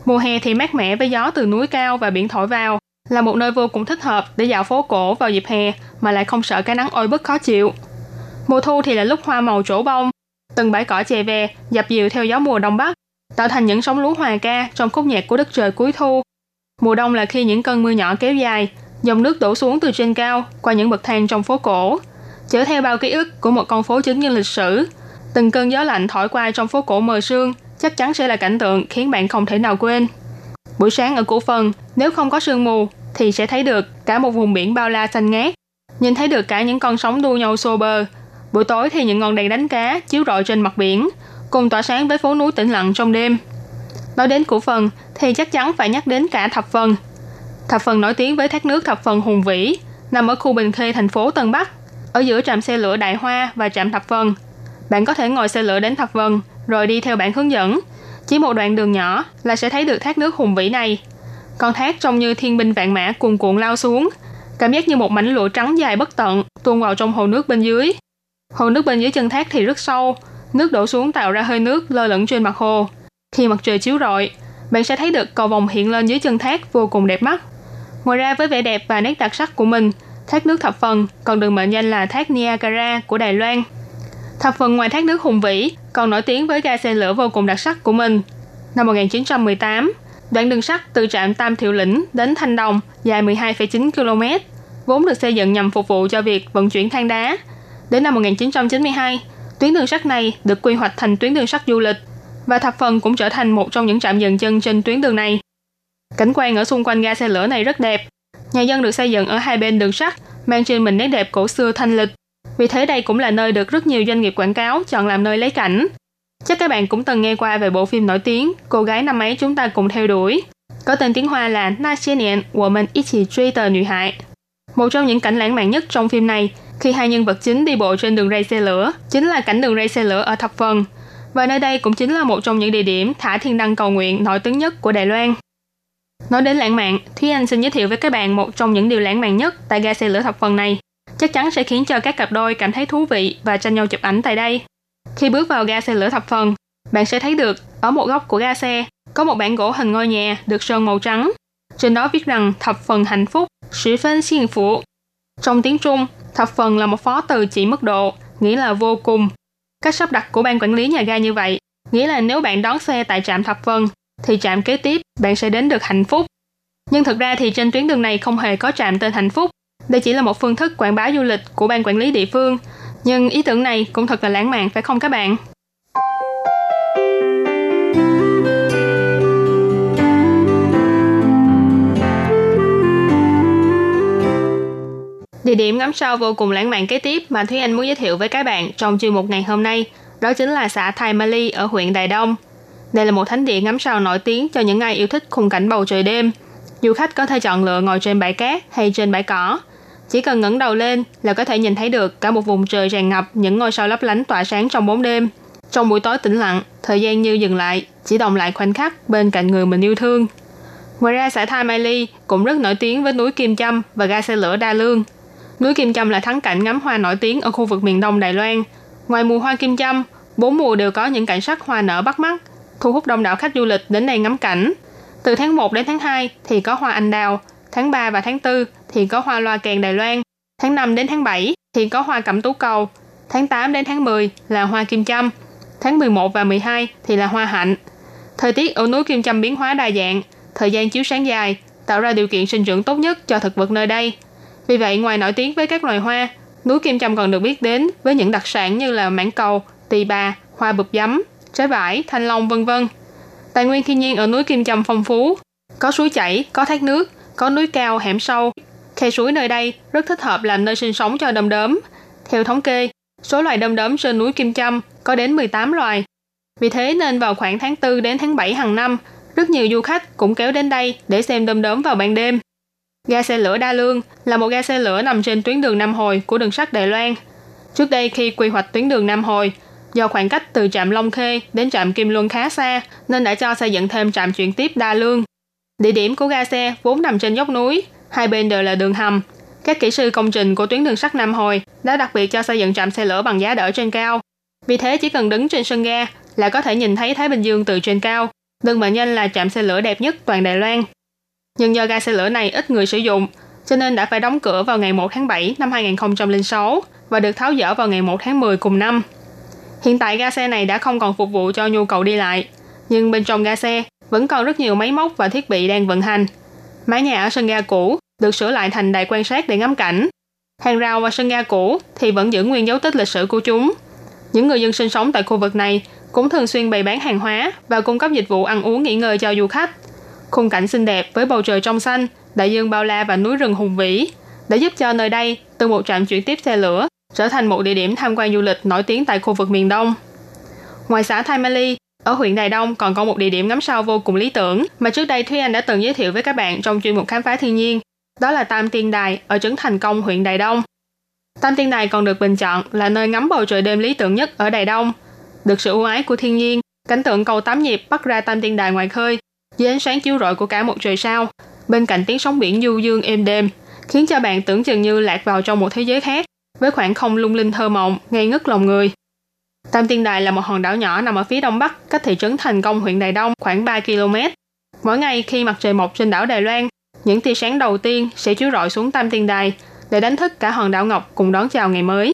Mùa hè thì mát mẻ với gió từ núi cao và biển thổi vào, là một nơi vô cùng thích hợp để dạo phố cổ vào dịp hè mà lại không sợ cái nắng oi bức khó chịu. Mùa thu thì là lúc hoa màu trổ bông, từng bãi cỏ chè về, dập dìu theo gió mùa đông bắc, tạo thành những sóng lúa hòa ca trong khúc nhạc của đất trời cuối thu. Mùa đông là khi những cơn mưa nhỏ kéo dài, dòng nước đổ xuống từ trên cao qua những bậc thang trong phố cổ, chở theo bao ký ức của một con phố chứng nhân lịch sử. Từng cơn gió lạnh thổi qua trong phố cổ mờ sương chắc chắn sẽ là cảnh tượng khiến bạn không thể nào quên. Buổi sáng ở cổ phần, nếu không có sương mù, thì sẽ thấy được cả một vùng biển bao la xanh ngát. Nhìn thấy được cả những con sóng đua nhau xô bờ. Buổi tối thì những ngọn đèn đánh cá chiếu rọi trên mặt biển, cùng tỏa sáng với phố núi tĩnh lặng trong đêm. Nói đến cổ phần thì chắc chắn phải nhắc đến cả thập phần. Thập phần nổi tiếng với thác nước thập phần hùng vĩ, nằm ở khu Bình Khê thành phố Tân Bắc, ở giữa trạm xe lửa Đại Hoa và trạm thập phần. Bạn có thể ngồi xe lửa đến thập phần, rồi đi theo bản hướng dẫn, chỉ một đoạn đường nhỏ là sẽ thấy được thác nước hùng vĩ này. Con thác trông như thiên binh vạn mã cuồn cuộn lao xuống, cảm giác như một mảnh lụa trắng dài bất tận tuôn vào trong hồ nước bên dưới. Hồ nước bên dưới chân thác thì rất sâu, nước đổ xuống tạo ra hơi nước lơ lửng trên mặt hồ. Khi mặt trời chiếu rọi, bạn sẽ thấy được cầu vòng hiện lên dưới chân thác vô cùng đẹp mắt. Ngoài ra với vẻ đẹp và nét đặc sắc của mình, thác nước thập phần còn được mệnh danh là thác Niagara của Đài Loan. Thập phần ngoài thác nước hùng vĩ, còn nổi tiếng với ga xe lửa vô cùng đặc sắc của mình. Năm 1918, đoạn đường sắt từ trạm Tam Thiệu Lĩnh đến Thanh Đồng dài 12,9 km, vốn được xây dựng nhằm phục vụ cho việc vận chuyển than đá. Đến năm 1992, tuyến đường sắt này được quy hoạch thành tuyến đường sắt du lịch và thập phần cũng trở thành một trong những trạm dừng chân trên tuyến đường này. Cảnh quan ở xung quanh ga xe lửa này rất đẹp. Nhà dân được xây dựng ở hai bên đường sắt, mang trên mình nét đẹp cổ xưa thanh lịch. Vì thế đây cũng là nơi được rất nhiều doanh nghiệp quảng cáo chọn làm nơi lấy cảnh. Chắc các bạn cũng từng nghe qua về bộ phim nổi tiếng Cô gái năm ấy chúng ta cùng theo đuổi. Có tên tiếng Hoa là Na xie Nian wo men ichi truy tờ nữ hại. Một trong những cảnh lãng mạn nhất trong phim này khi hai nhân vật chính đi bộ trên đường ray xe lửa chính là cảnh đường ray xe lửa ở thập phần. Và nơi đây cũng chính là một trong những địa điểm thả thiên đăng cầu nguyện nổi tiếng nhất của Đài Loan. Nói đến lãng mạn, Thúy Anh xin giới thiệu với các bạn một trong những điều lãng mạn nhất tại ga xe lửa thập phần này chắc chắn sẽ khiến cho các cặp đôi cảm thấy thú vị và tranh nhau chụp ảnh tại đây. Khi bước vào ga xe lửa thập phần, bạn sẽ thấy được ở một góc của ga xe có một bản gỗ hình ngôi nhà được sơn màu trắng. Trên đó viết rằng thập phần hạnh phúc, sử phân xiên phụ. Trong tiếng Trung, thập phần là một phó từ chỉ mức độ, nghĩa là vô cùng. Cách sắp đặt của ban quản lý nhà ga như vậy, nghĩa là nếu bạn đón xe tại trạm thập phần, thì trạm kế tiếp bạn sẽ đến được hạnh phúc. Nhưng thực ra thì trên tuyến đường này không hề có trạm tên hạnh phúc, đây chỉ là một phương thức quảng bá du lịch của ban quản lý địa phương, nhưng ý tưởng này cũng thật là lãng mạn phải không các bạn? Địa điểm ngắm sao vô cùng lãng mạn kế tiếp mà Thúy Anh muốn giới thiệu với các bạn trong chuyên mục ngày hôm nay đó chính là xã Thai Mali ở huyện Đài Đông. Đây là một thánh địa ngắm sao nổi tiếng cho những ai yêu thích khung cảnh bầu trời đêm. Du khách có thể chọn lựa ngồi trên bãi cát hay trên bãi cỏ. Chỉ cần ngẩng đầu lên là có thể nhìn thấy được cả một vùng trời tràn ngập những ngôi sao lấp lánh tỏa sáng trong bóng đêm. Trong buổi tối tĩnh lặng, thời gian như dừng lại, chỉ động lại khoảnh khắc bên cạnh người mình yêu thương. Ngoài ra, xã Thai Mai Ly cũng rất nổi tiếng với núi Kim Châm và ga xe lửa Đa Lương. Núi Kim Châm là thắng cảnh ngắm hoa nổi tiếng ở khu vực miền đông Đài Loan. Ngoài mùa hoa Kim Châm, bốn mùa đều có những cảnh sắc hoa nở bắt mắt, thu hút đông đảo khách du lịch đến đây ngắm cảnh. Từ tháng 1 đến tháng 2 thì có hoa anh đào, tháng 3 và tháng 4 thì có hoa loa kèn Đài Loan, tháng 5 đến tháng 7 thì có hoa cẩm tú cầu, tháng 8 đến tháng 10 là hoa kim châm, tháng 11 và 12 thì là hoa hạnh. Thời tiết ở núi Kim Châm biến hóa đa dạng, thời gian chiếu sáng dài, tạo ra điều kiện sinh trưởng tốt nhất cho thực vật nơi đây. Vì vậy, ngoài nổi tiếng với các loài hoa, núi Kim Châm còn được biết đến với những đặc sản như là mãng cầu, tỳ bà, hoa bụp giấm, trái vải, thanh long vân vân. Tài nguyên thiên nhiên ở núi Kim Châm phong phú, có suối chảy, có thác nước, có núi cao, hẻm sâu. Khe suối nơi đây rất thích hợp làm nơi sinh sống cho đom đóm. Theo thống kê, số loài đom đóm trên núi Kim Châm có đến 18 loài. Vì thế nên vào khoảng tháng 4 đến tháng 7 hàng năm, rất nhiều du khách cũng kéo đến đây để xem đom đóm vào ban đêm. Ga xe lửa Đa Lương là một ga xe lửa nằm trên tuyến đường Nam Hồi của đường sắt Đài Loan. Trước đây khi quy hoạch tuyến đường Nam Hồi, do khoảng cách từ trạm Long Khê đến trạm Kim Luân khá xa nên đã cho xây dựng thêm trạm chuyển tiếp Đa Lương. Địa điểm của ga xe vốn nằm trên dốc núi, hai bên đều là đường hầm. Các kỹ sư công trình của tuyến đường sắt Nam Hồi đã đặc biệt cho xây dựng trạm xe lửa bằng giá đỡ trên cao. Vì thế chỉ cần đứng trên sân ga là có thể nhìn thấy Thái Bình Dương từ trên cao. Đường mệnh Nhân là trạm xe lửa đẹp nhất toàn Đài Loan. Nhưng do ga xe lửa này ít người sử dụng, cho nên đã phải đóng cửa vào ngày 1 tháng 7 năm 2006 và được tháo dỡ vào ngày 1 tháng 10 cùng năm. Hiện tại ga xe này đã không còn phục vụ cho nhu cầu đi lại, nhưng bên trong ga xe vẫn còn rất nhiều máy móc và thiết bị đang vận hành. Mái nhà ở sân ga cũ được sửa lại thành đài quan sát để ngắm cảnh. Hàng rào và sân ga cũ thì vẫn giữ nguyên dấu tích lịch sử của chúng. Những người dân sinh sống tại khu vực này cũng thường xuyên bày bán hàng hóa và cung cấp dịch vụ ăn uống nghỉ ngơi cho du khách. Khung cảnh xinh đẹp với bầu trời trong xanh, đại dương bao la và núi rừng hùng vĩ đã giúp cho nơi đây từ một trạm chuyển tiếp xe lửa trở thành một địa điểm tham quan du lịch nổi tiếng tại khu vực miền Đông. Ngoài xã Thai Mali, ở huyện Đài Đông còn có một địa điểm ngắm sao vô cùng lý tưởng mà trước đây Thúy Anh đã từng giới thiệu với các bạn trong chuyên mục khám phá thiên nhiên. Đó là Tam Tiên Đài ở trấn Thành Công, huyện Đài Đông. Tam Tiên Đài còn được bình chọn là nơi ngắm bầu trời đêm lý tưởng nhất ở Đài Đông. Được sự ưu ái của thiên nhiên, cảnh tượng cầu tám nhịp bắt ra Tam Tiên Đài ngoài khơi, dưới ánh sáng chiếu rọi của cả một trời sao, bên cạnh tiếng sóng biển du dương êm đềm, khiến cho bạn tưởng chừng như lạc vào trong một thế giới khác, với khoảng không lung linh thơ mộng, ngây ngất lòng người. Tam Tiên Đài là một hòn đảo nhỏ nằm ở phía đông bắc, cách thị trấn Thành Công, huyện Đài Đông khoảng 3 km. Mỗi ngày khi mặt trời mọc trên đảo Đài Loan, những tia sáng đầu tiên sẽ chiếu rọi xuống Tam Tiên Đài để đánh thức cả hòn đảo Ngọc cùng đón chào ngày mới.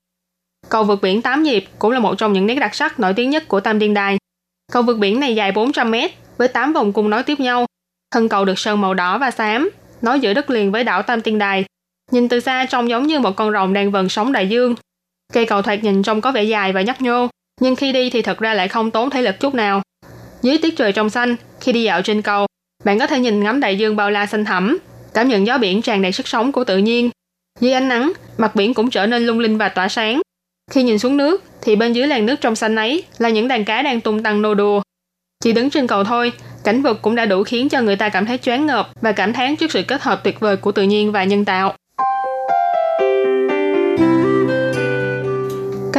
Cầu vượt biển 8 nhịp cũng là một trong những nét đặc sắc nổi tiếng nhất của Tam Tiên Đài. Cầu vượt biển này dài 400 mét với 8 vòng cung nối tiếp nhau. Thân cầu được sơn màu đỏ và xám, nối giữa đất liền với đảo Tam Tiên Đài. Nhìn từ xa trông giống như một con rồng đang vần sóng đại dương. Cây cầu thoạt nhìn trông có vẻ dài và nhấp nhô, nhưng khi đi thì thật ra lại không tốn thể lực chút nào. Dưới tiết trời trong xanh, khi đi dạo trên cầu, bạn có thể nhìn ngắm đại dương bao la xanh thẳm, cảm nhận gió biển tràn đầy sức sống của tự nhiên. Dưới ánh nắng, mặt biển cũng trở nên lung linh và tỏa sáng. Khi nhìn xuống nước, thì bên dưới làn nước trong xanh ấy là những đàn cá đang tung tăng nô đùa. Chỉ đứng trên cầu thôi, cảnh vật cũng đã đủ khiến cho người ta cảm thấy choáng ngợp và cảm thán trước sự kết hợp tuyệt vời của tự nhiên và nhân tạo.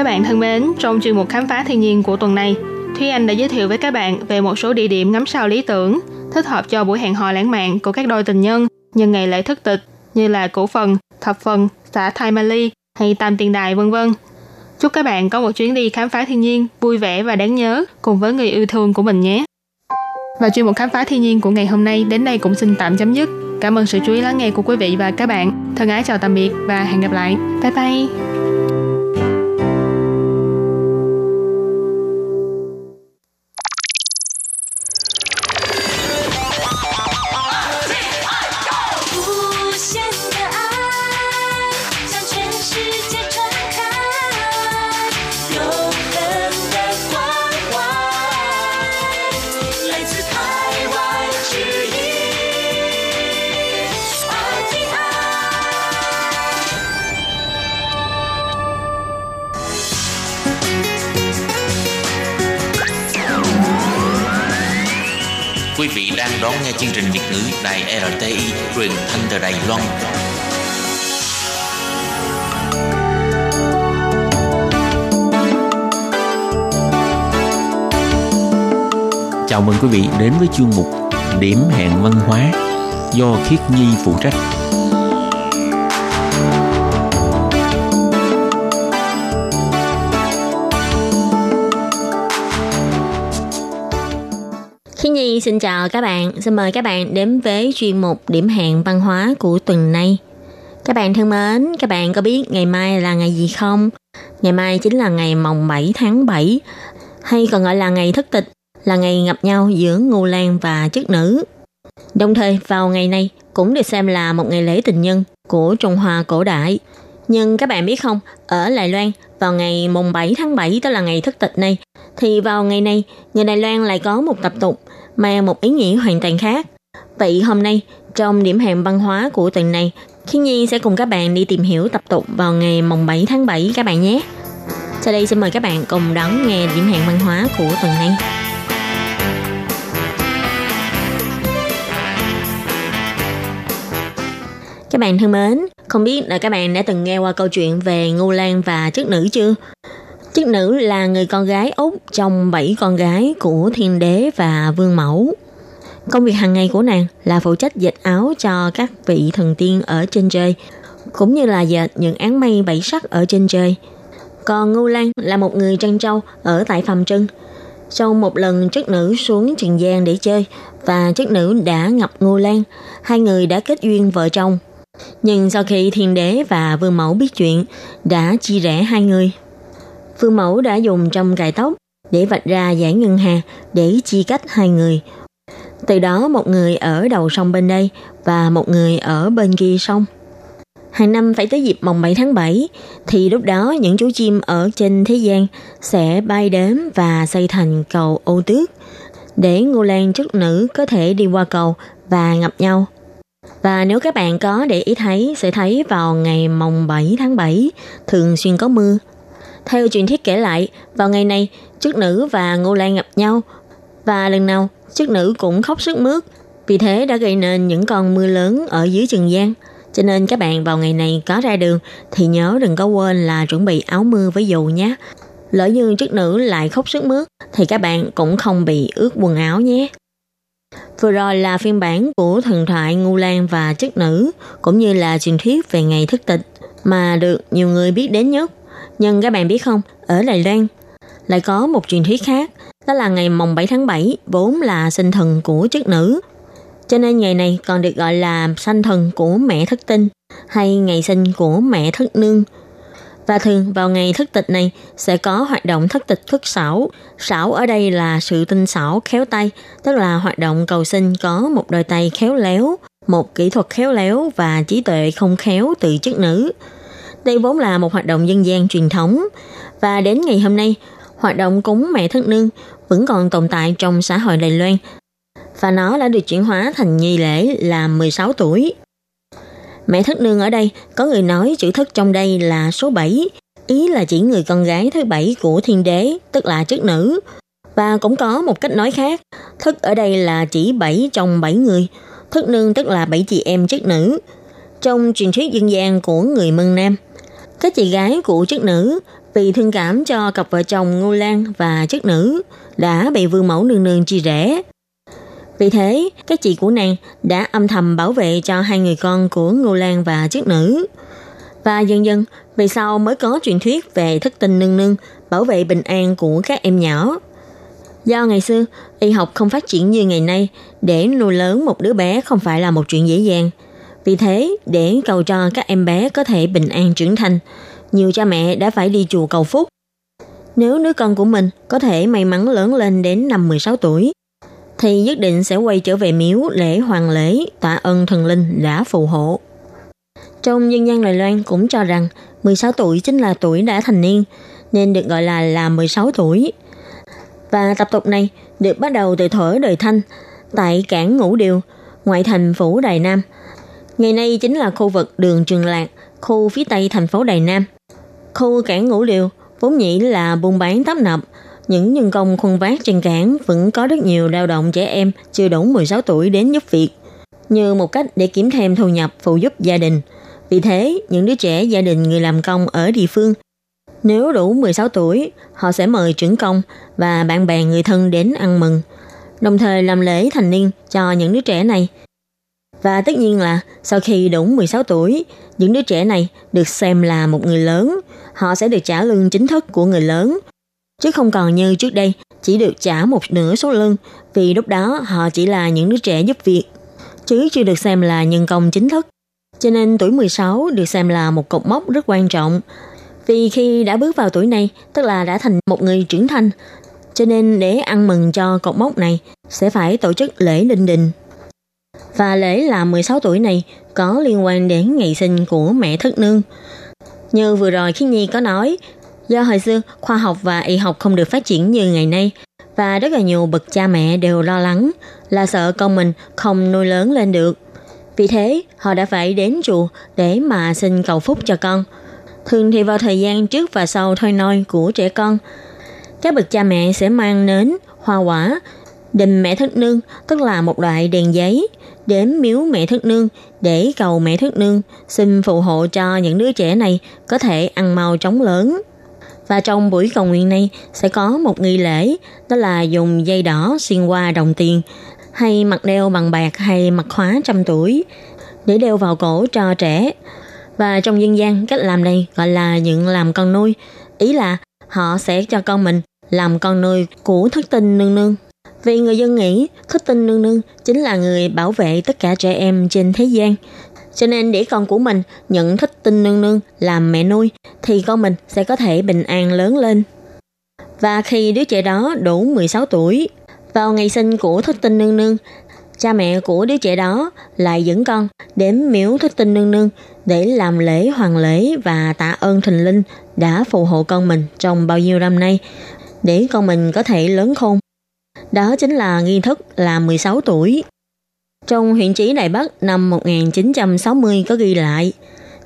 Các bạn thân mến, trong chuyên mục khám phá thiên nhiên của tuần này, Thúy Anh đã giới thiệu với các bạn về một số địa điểm ngắm sao lý tưởng, thích hợp cho buổi hẹn hò lãng mạn của các đôi tình nhân nhân ngày lễ thất tịch như là Cổ Phần, Thập Phần, xã Thai Mali hay Tam Tiền Đài vân vân. Chúc các bạn có một chuyến đi khám phá thiên nhiên vui vẻ và đáng nhớ cùng với người yêu thương của mình nhé. Và chuyên mục khám phá thiên nhiên của ngày hôm nay đến đây cũng xin tạm chấm dứt. Cảm ơn sự chú ý lắng nghe của quý vị và các bạn. Thân ái chào tạm biệt và hẹn gặp lại. Bye bye! RTI truyền thanh từ Đài Loan. Chào mừng quý vị đến với chương mục Điểm hẹn văn hóa do Khiết Nhi phụ trách. Nhi xin chào các bạn, xin mời các bạn đến với chuyên mục điểm hẹn văn hóa của tuần này. Các bạn thân mến, các bạn có biết ngày mai là ngày gì không? Ngày mai chính là ngày mồng 7 tháng 7, hay còn gọi là ngày thất tịch, là ngày gặp nhau giữa Ngô Lan và chức nữ. Đồng thời vào ngày này cũng được xem là một ngày lễ tình nhân của Trung Hoa cổ đại. Nhưng các bạn biết không, ở Đài Loan vào ngày mùng 7 tháng 7 tức là ngày thất tịch này, thì vào ngày này người Đài Loan lại có một tập tục mang một ý nghĩa hoàn toàn khác. Vậy hôm nay trong điểm hẹn văn hóa của tuần này, Khi Nhi sẽ cùng các bạn đi tìm hiểu tập tục vào ngày mùng 7 tháng 7 các bạn nhé. Sau đây xin mời các bạn cùng đón nghe điểm hẹn văn hóa của tuần này. Các bạn thân mến, không biết là các bạn đã từng nghe qua câu chuyện về Ngô Lan và chức nữ chưa? Chức nữ là người con gái út trong bảy con gái của thiên đế và vương mẫu. Công việc hàng ngày của nàng là phụ trách dệt áo cho các vị thần tiên ở trên trời, cũng như là dệt những án mây bảy sắc ở trên trời. Còn Ngô Lan là một người trăn trâu ở tại Phạm Trân. Sau một lần chức nữ xuống Trường Giang để chơi và chức nữ đã ngập Ngô Lan, hai người đã kết duyên vợ chồng. Nhưng sau khi thiên đế và vương mẫu biết chuyện, đã chia rẽ hai người. Phương mẫu đã dùng trong cài tóc để vạch ra giải ngân hà để chia cách hai người. Từ đó, một người ở đầu sông bên đây và một người ở bên kia sông. Hàng năm phải tới dịp mồng 7 tháng 7 thì lúc đó những chú chim ở trên thế gian sẽ bay đến và xây thành cầu ô tước để Ngô Lan chức nữ có thể đi qua cầu và gặp nhau. Và nếu các bạn có để ý thấy, sẽ thấy vào ngày mồng 7 tháng 7 thường xuyên có mưa. Theo truyền thuyết kể lại, vào ngày này, chức nữ và Ngô Lan gặp nhau và lần nào chức nữ cũng khóc sức mướt, vì thế đã gây nên những con mưa lớn ở dưới Trường Giang. Cho nên các bạn vào ngày này có ra đường thì nhớ đừng có quên là chuẩn bị áo mưa với dù nhé. Lỡ như chức nữ lại khóc sức mướt thì các bạn cũng không bị ướt quần áo nhé. Vừa rồi là phiên bản của thần thoại Ngu Lan và chức nữ, cũng như là truyền thuyết về ngày thức tịch mà được nhiều người biết đến nhất. Nhưng các bạn biết không, ở Đài Loan lại có một truyền thuyết khác, đó là ngày mồng 7 tháng 7 vốn là sinh thần của chức nữ. Cho nên ngày này còn được gọi là sanh thần của mẹ thất tinh hay ngày sinh của mẹ thất nương. Và thường vào ngày thất tịch này sẽ có hoạt động thất tịch thất xảo. Xảo ở đây là sự tinh xảo khéo tay, tức là hoạt động cầu sinh có một đôi tay khéo léo, một kỹ thuật khéo léo và trí tuệ không khéo từ chức nữ. Đây vốn là một hoạt động dân gian truyền thống và đến ngày hôm nay, hoạt động cúng mẹ thất nương vẫn còn tồn tại trong xã hội Đài Loan và nó đã được chuyển hóa thành nghi lễ là 16 tuổi. Mẹ thất nương ở đây, có người nói chữ thất trong đây là số 7, ý là chỉ người con gái thứ bảy của thiên đế, tức là chức nữ. Và cũng có một cách nói khác, thất ở đây là chỉ 7 trong 7 người, thất nương tức là 7 chị em chức nữ. Trong truyền thuyết dân gian của người Mân Nam, các chị gái của chức nữ vì thương cảm cho cặp vợ chồng Ngô Lan và chức nữ đã bị vương mẫu nương nương chia rẽ. Vì thế, các chị của nàng đã âm thầm bảo vệ cho hai người con của Ngô Lan và chức nữ. Và dần dần, vì sau mới có truyền thuyết về thất tình nương nương bảo vệ bình an của các em nhỏ. Do ngày xưa, y học không phát triển như ngày nay, để nuôi lớn một đứa bé không phải là một chuyện dễ dàng. Vì thế, để cầu cho các em bé có thể bình an trưởng thành, nhiều cha mẹ đã phải đi chùa cầu phúc. Nếu đứa con của mình có thể may mắn lớn lên đến năm 16 tuổi, thì nhất định sẽ quay trở về miếu lễ hoàng lễ tạ ơn thần linh đã phù hộ. Trong dân gian Đài Loan cũng cho rằng 16 tuổi chính là tuổi đã thành niên, nên được gọi là là 16 tuổi. Và tập tục này được bắt đầu từ thở đời Thanh tại cảng Ngũ Điều, ngoại thành phủ Đài Nam. Ngày nay chính là khu vực đường Trường Lạc, khu phía tây thành phố Đài Nam. Khu cảng Ngũ liều vốn nhĩ là buôn bán tấp nập, những nhân công khuân vác trên cảng vẫn có rất nhiều lao động trẻ em chưa đủ 16 tuổi đến giúp việc, như một cách để kiếm thêm thu nhập phụ giúp gia đình. Vì thế, những đứa trẻ gia đình người làm công ở địa phương nếu đủ 16 tuổi, họ sẽ mời trưởng công và bạn bè người thân đến ăn mừng, đồng thời làm lễ thành niên cho những đứa trẻ này. Và tất nhiên là sau khi đủ 16 tuổi, những đứa trẻ này được xem là một người lớn, họ sẽ được trả lương chính thức của người lớn, chứ không còn như trước đây chỉ được trả một nửa số lương vì lúc đó họ chỉ là những đứa trẻ giúp việc, chứ chưa được xem là nhân công chính thức. Cho nên tuổi 16 được xem là một cột mốc rất quan trọng vì khi đã bước vào tuổi này, tức là đã thành một người trưởng thành, cho nên để ăn mừng cho cột mốc này sẽ phải tổ chức lễ linh đình. Và lễ là 16 tuổi này có liên quan đến ngày sinh của mẹ thất nương. Như vừa rồi khi Nhi có nói, do hồi xưa khoa học và y học không được phát triển như ngày nay, và rất là nhiều bậc cha mẹ đều lo lắng là sợ con mình không nuôi lớn lên được. Vì thế, họ đã phải đến chùa để mà xin cầu phúc cho con – Thường thì vào thời gian trước và sau thôi nôi của trẻ con, các bậc cha mẹ sẽ mang nến, hoa quả, đình mẹ thất nương, tức là một loại đèn giấy, đến miếu mẹ thức nương để cầu mẹ thức nương xin phù hộ cho những đứa trẻ này có thể ăn mau chóng lớn. Và trong buổi cầu nguyện này sẽ có một nghi lễ, đó là dùng dây đỏ xuyên qua đồng tiền, hay mặt đeo bằng bạc hay mặt khóa trăm tuổi, để đeo vào cổ cho trẻ và trong dân gian, cách làm này gọi là những làm con nuôi. Ý là họ sẽ cho con mình làm con nuôi của thất tinh nương nương. Vì người dân nghĩ thất tinh nương nương chính là người bảo vệ tất cả trẻ em trên thế gian. Cho nên để con của mình nhận thất tinh nương nương làm mẹ nuôi thì con mình sẽ có thể bình an lớn lên. Và khi đứa trẻ đó đủ 16 tuổi, vào ngày sinh của thất tinh nương nương, cha mẹ của đứa trẻ đó lại dẫn con đến miếu thất tinh nương nương để làm lễ hoàng lễ và tạ ơn thần linh đã phù hộ con mình trong bao nhiêu năm nay để con mình có thể lớn khôn. Đó chính là nghi thức là 16 tuổi. Trong huyện chí Đài Bắc năm 1960 có ghi lại,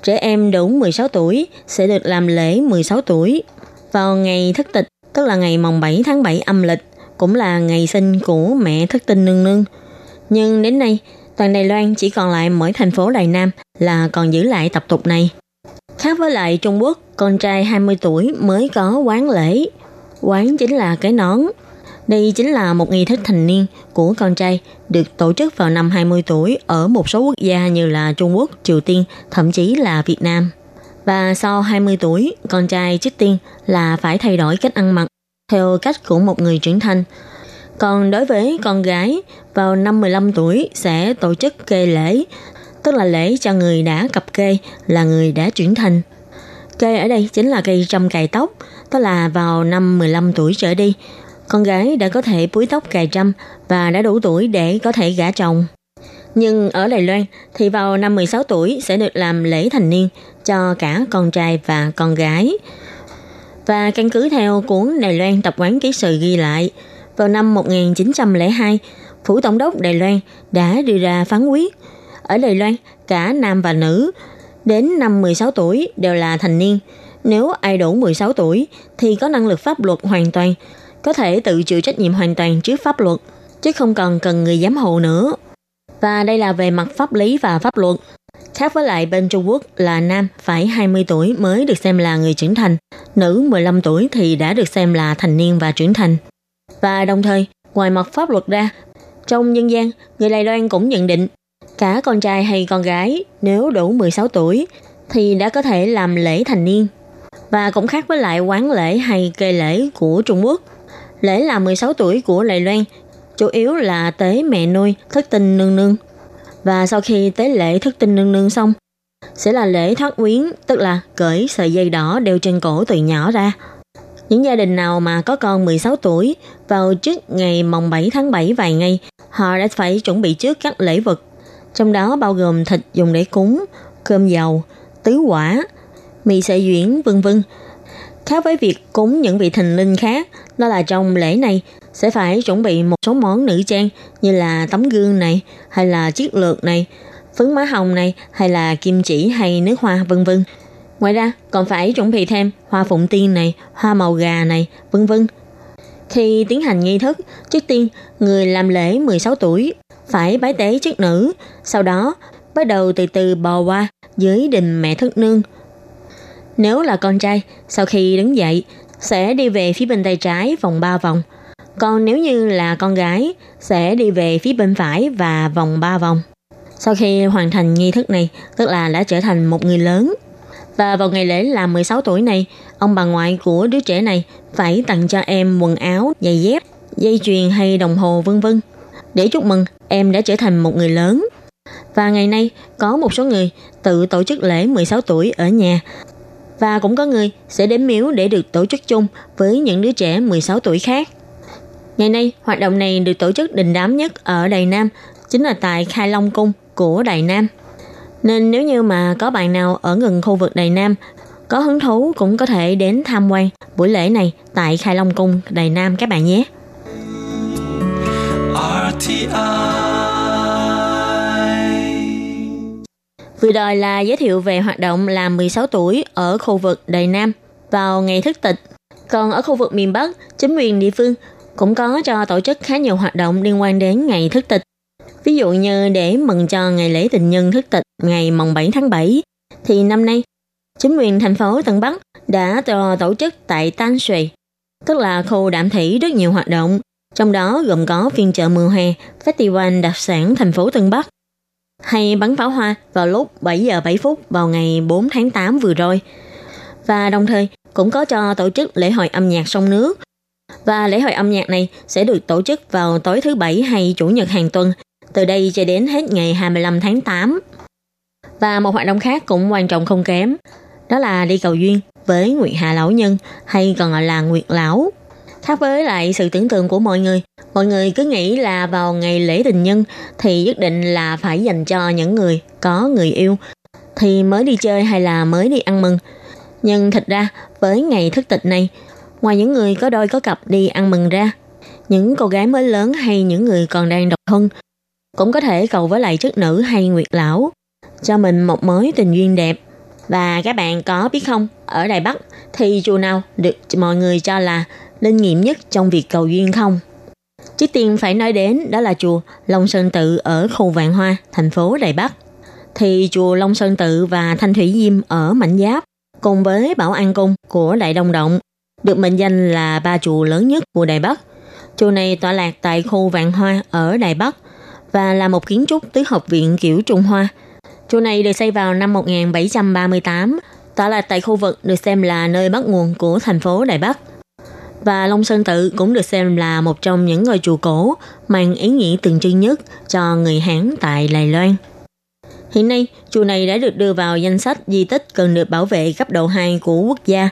trẻ em đủ 16 tuổi sẽ được làm lễ 16 tuổi. Vào ngày thất tịch, tức là ngày mồng 7 tháng 7 âm lịch, cũng là ngày sinh của mẹ thất tinh nương nương. Nhưng đến nay, toàn Đài Loan chỉ còn lại mỗi thành phố Đài Nam là còn giữ lại tập tục này. Khác với lại Trung Quốc, con trai 20 tuổi mới có quán lễ. Quán chính là cái nón. Đây chính là một nghi thức thành niên của con trai được tổ chức vào năm 20 tuổi ở một số quốc gia như là Trung Quốc, Triều Tiên, thậm chí là Việt Nam. Và sau 20 tuổi, con trai trước tiên là phải thay đổi cách ăn mặc theo cách của một người trưởng thành còn đối với con gái, vào năm 15 tuổi sẽ tổ chức kê lễ, tức là lễ cho người đã cặp kê là người đã trưởng thành. Kê ở đây chính là cây trăm cài tóc, tức là vào năm 15 tuổi trở đi, con gái đã có thể búi tóc cài trăm và đã đủ tuổi để có thể gả chồng. Nhưng ở Đài Loan thì vào năm 16 tuổi sẽ được làm lễ thành niên cho cả con trai và con gái. Và căn cứ theo cuốn Đài Loan tập quán ký sự ghi lại, vào năm 1902, Phủ Tổng đốc Đài Loan đã đưa ra phán quyết. Ở Đài Loan, cả nam và nữ đến năm 16 tuổi đều là thành niên. Nếu ai đủ 16 tuổi thì có năng lực pháp luật hoàn toàn, có thể tự chịu trách nhiệm hoàn toàn trước pháp luật, chứ không cần cần người giám hộ nữa. Và đây là về mặt pháp lý và pháp luật. Khác với lại bên Trung Quốc là nam phải 20 tuổi mới được xem là người trưởng thành, nữ 15 tuổi thì đã được xem là thành niên và trưởng thành. Và đồng thời, ngoài mặt pháp luật ra, trong nhân gian, người Đài Loan cũng nhận định cả con trai hay con gái nếu đủ 16 tuổi thì đã có thể làm lễ thành niên. Và cũng khác với lại quán lễ hay kê lễ của Trung Quốc. Lễ là 16 tuổi của Đài Loan chủ yếu là tế mẹ nuôi thất tinh nương nương. Và sau khi tế lễ thất tinh nương nương xong, sẽ là lễ thoát quyến, tức là cởi sợi dây đỏ đeo trên cổ từ nhỏ ra những gia đình nào mà có con 16 tuổi vào trước ngày mồng 7 tháng 7 vài ngày, họ đã phải chuẩn bị trước các lễ vật, trong đó bao gồm thịt dùng để cúng, cơm dầu, tứ quả, mì sợi duyễn, vân vân. Khác với việc cúng những vị thần linh khác, đó là trong lễ này sẽ phải chuẩn bị một số món nữ trang như là tấm gương này, hay là chiếc lược này, phấn má hồng này, hay là kim chỉ hay nước hoa vân vân Ngoài ra, còn phải chuẩn bị thêm hoa phụng tiên này, hoa màu gà này, vân vân. Khi tiến hành nghi thức, trước tiên người làm lễ 16 tuổi phải bái tế chức nữ, sau đó bắt đầu từ từ bò qua dưới đình mẹ thất nương. Nếu là con trai, sau khi đứng dậy sẽ đi về phía bên tay trái vòng 3 vòng. Còn nếu như là con gái sẽ đi về phía bên phải và vòng 3 vòng. Sau khi hoàn thành nghi thức này, tức là đã trở thành một người lớn. Và vào ngày lễ là 16 tuổi này, ông bà ngoại của đứa trẻ này phải tặng cho em quần áo, giày dép, dây chuyền hay đồng hồ vân vân để chúc mừng em đã trở thành một người lớn. Và ngày nay có một số người tự tổ chức lễ 16 tuổi ở nhà và cũng có người sẽ đến miếu để được tổ chức chung với những đứa trẻ 16 tuổi khác. Ngày nay, hoạt động này được tổ chức đình đám nhất ở Đài Nam, chính là tại Khai Long Cung của Đài Nam. Nên nếu như mà có bạn nào ở gần khu vực Đài Nam có hứng thú cũng có thể đến tham quan buổi lễ này tại Khai Long Cung Đài Nam các bạn nhé. Vừa rồi là giới thiệu về hoạt động làm 16 tuổi ở khu vực Đài Nam vào ngày thức tịch. Còn ở khu vực miền Bắc, chính quyền địa phương cũng có cho tổ chức khá nhiều hoạt động liên quan đến ngày thức tịch. Ví dụ như để mừng cho ngày lễ tình nhân thức tịch ngày mồng 7 tháng 7, thì năm nay, chính quyền thành phố Tân Bắc đã cho tổ chức tại Tan Suy, tức là khu đạm thủy rất nhiều hoạt động, trong đó gồm có phiên chợ mùa hè, festival đặc sản thành phố Tân Bắc, hay bắn pháo hoa vào lúc 7 giờ 7 phút vào ngày 4 tháng 8 vừa rồi. Và đồng thời cũng có cho tổ chức lễ hội âm nhạc sông nước. Và lễ hội âm nhạc này sẽ được tổ chức vào tối thứ Bảy hay Chủ nhật hàng tuần, từ đây cho đến hết ngày 25 tháng 8. Và một hoạt động khác cũng quan trọng không kém, đó là đi cầu duyên với Nguyệt Hạ Lão Nhân hay còn gọi là Nguyệt Lão. Khác với lại sự tưởng tượng của mọi người, mọi người cứ nghĩ là vào ngày lễ tình nhân thì nhất định là phải dành cho những người có người yêu thì mới đi chơi hay là mới đi ăn mừng. Nhưng thật ra với ngày thức tịch này, ngoài những người có đôi có cặp đi ăn mừng ra, những cô gái mới lớn hay những người còn đang độc thân cũng có thể cầu với lại chức nữ hay nguyệt lão cho mình một mối tình duyên đẹp. Và các bạn có biết không, ở Đài Bắc thì chùa nào được mọi người cho là linh nghiệm nhất trong việc cầu duyên không? Trước tiên phải nói đến đó là chùa Long Sơn Tự ở khu Vạn Hoa, thành phố Đài Bắc. Thì chùa Long Sơn Tự và Thanh Thủy Diêm ở Mảnh Giáp cùng với Bảo An Cung của Đại Đông Động được mệnh danh là ba chùa lớn nhất của Đài Bắc. Chùa này tọa lạc tại khu Vạn Hoa ở Đài Bắc và là một kiến trúc tứ học viện kiểu Trung Hoa. Chùa này được xây vào năm 1738, tọa lạc tại khu vực được xem là nơi bắt nguồn của thành phố Đài Bắc – và Long Sơn Tự cũng được xem là một trong những ngôi chùa cổ mang ý nghĩa tượng trưng nhất cho người Hán tại Đài Loan. Hiện nay, chùa này đã được đưa vào danh sách di tích cần được bảo vệ cấp độ 2 của quốc gia.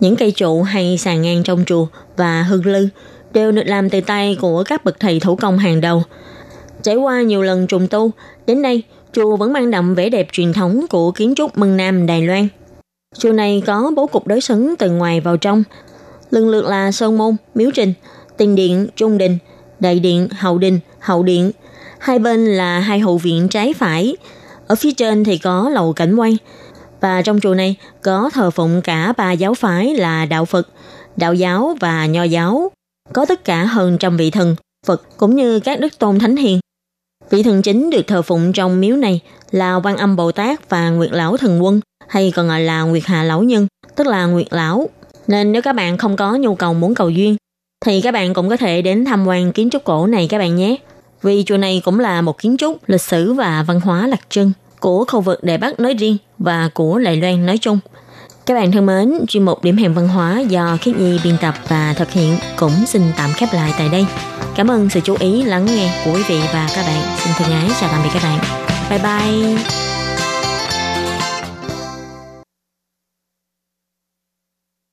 Những cây trụ hay sàn ngang trong chùa và hương lư đều được làm từ tay của các bậc thầy thủ công hàng đầu. Trải qua nhiều lần trùng tu, đến nay chùa vẫn mang đậm vẻ đẹp truyền thống của kiến trúc Mân Nam Đài Loan. Chùa này có bố cục đối xứng từ ngoài vào trong, lần lượt là Sơn Môn, Miếu Trình, Tình Điện, Trung Đình, Đại Điện, Hậu Đình, Hậu Điện. Hai bên là hai hậu viện trái phải. Ở phía trên thì có lầu cảnh quan. Và trong chùa này có thờ phụng cả ba giáo phái là Đạo Phật, Đạo giáo và Nho giáo. Có tất cả hơn trăm vị thần, Phật cũng như các đức tôn thánh hiền. Vị thần chính được thờ phụng trong miếu này là Quan Âm Bồ Tát và Nguyệt Lão Thần Quân, hay còn gọi là Nguyệt Hà Lão Nhân, tức là Nguyệt Lão nên nếu các bạn không có nhu cầu muốn cầu duyên, thì các bạn cũng có thể đến tham quan kiến trúc cổ này các bạn nhé. Vì chùa này cũng là một kiến trúc lịch sử và văn hóa đặc trưng của khu vực Đài Bắc nói riêng và của Đài Loan nói chung. Các bạn thân mến, chuyên mục điểm hẹn văn hóa do Khiết Nhi biên tập và thực hiện cũng xin tạm khép lại tại đây. Cảm ơn sự chú ý lắng nghe của quý vị và các bạn. Xin thân ái chào tạm biệt các bạn. Bye bye.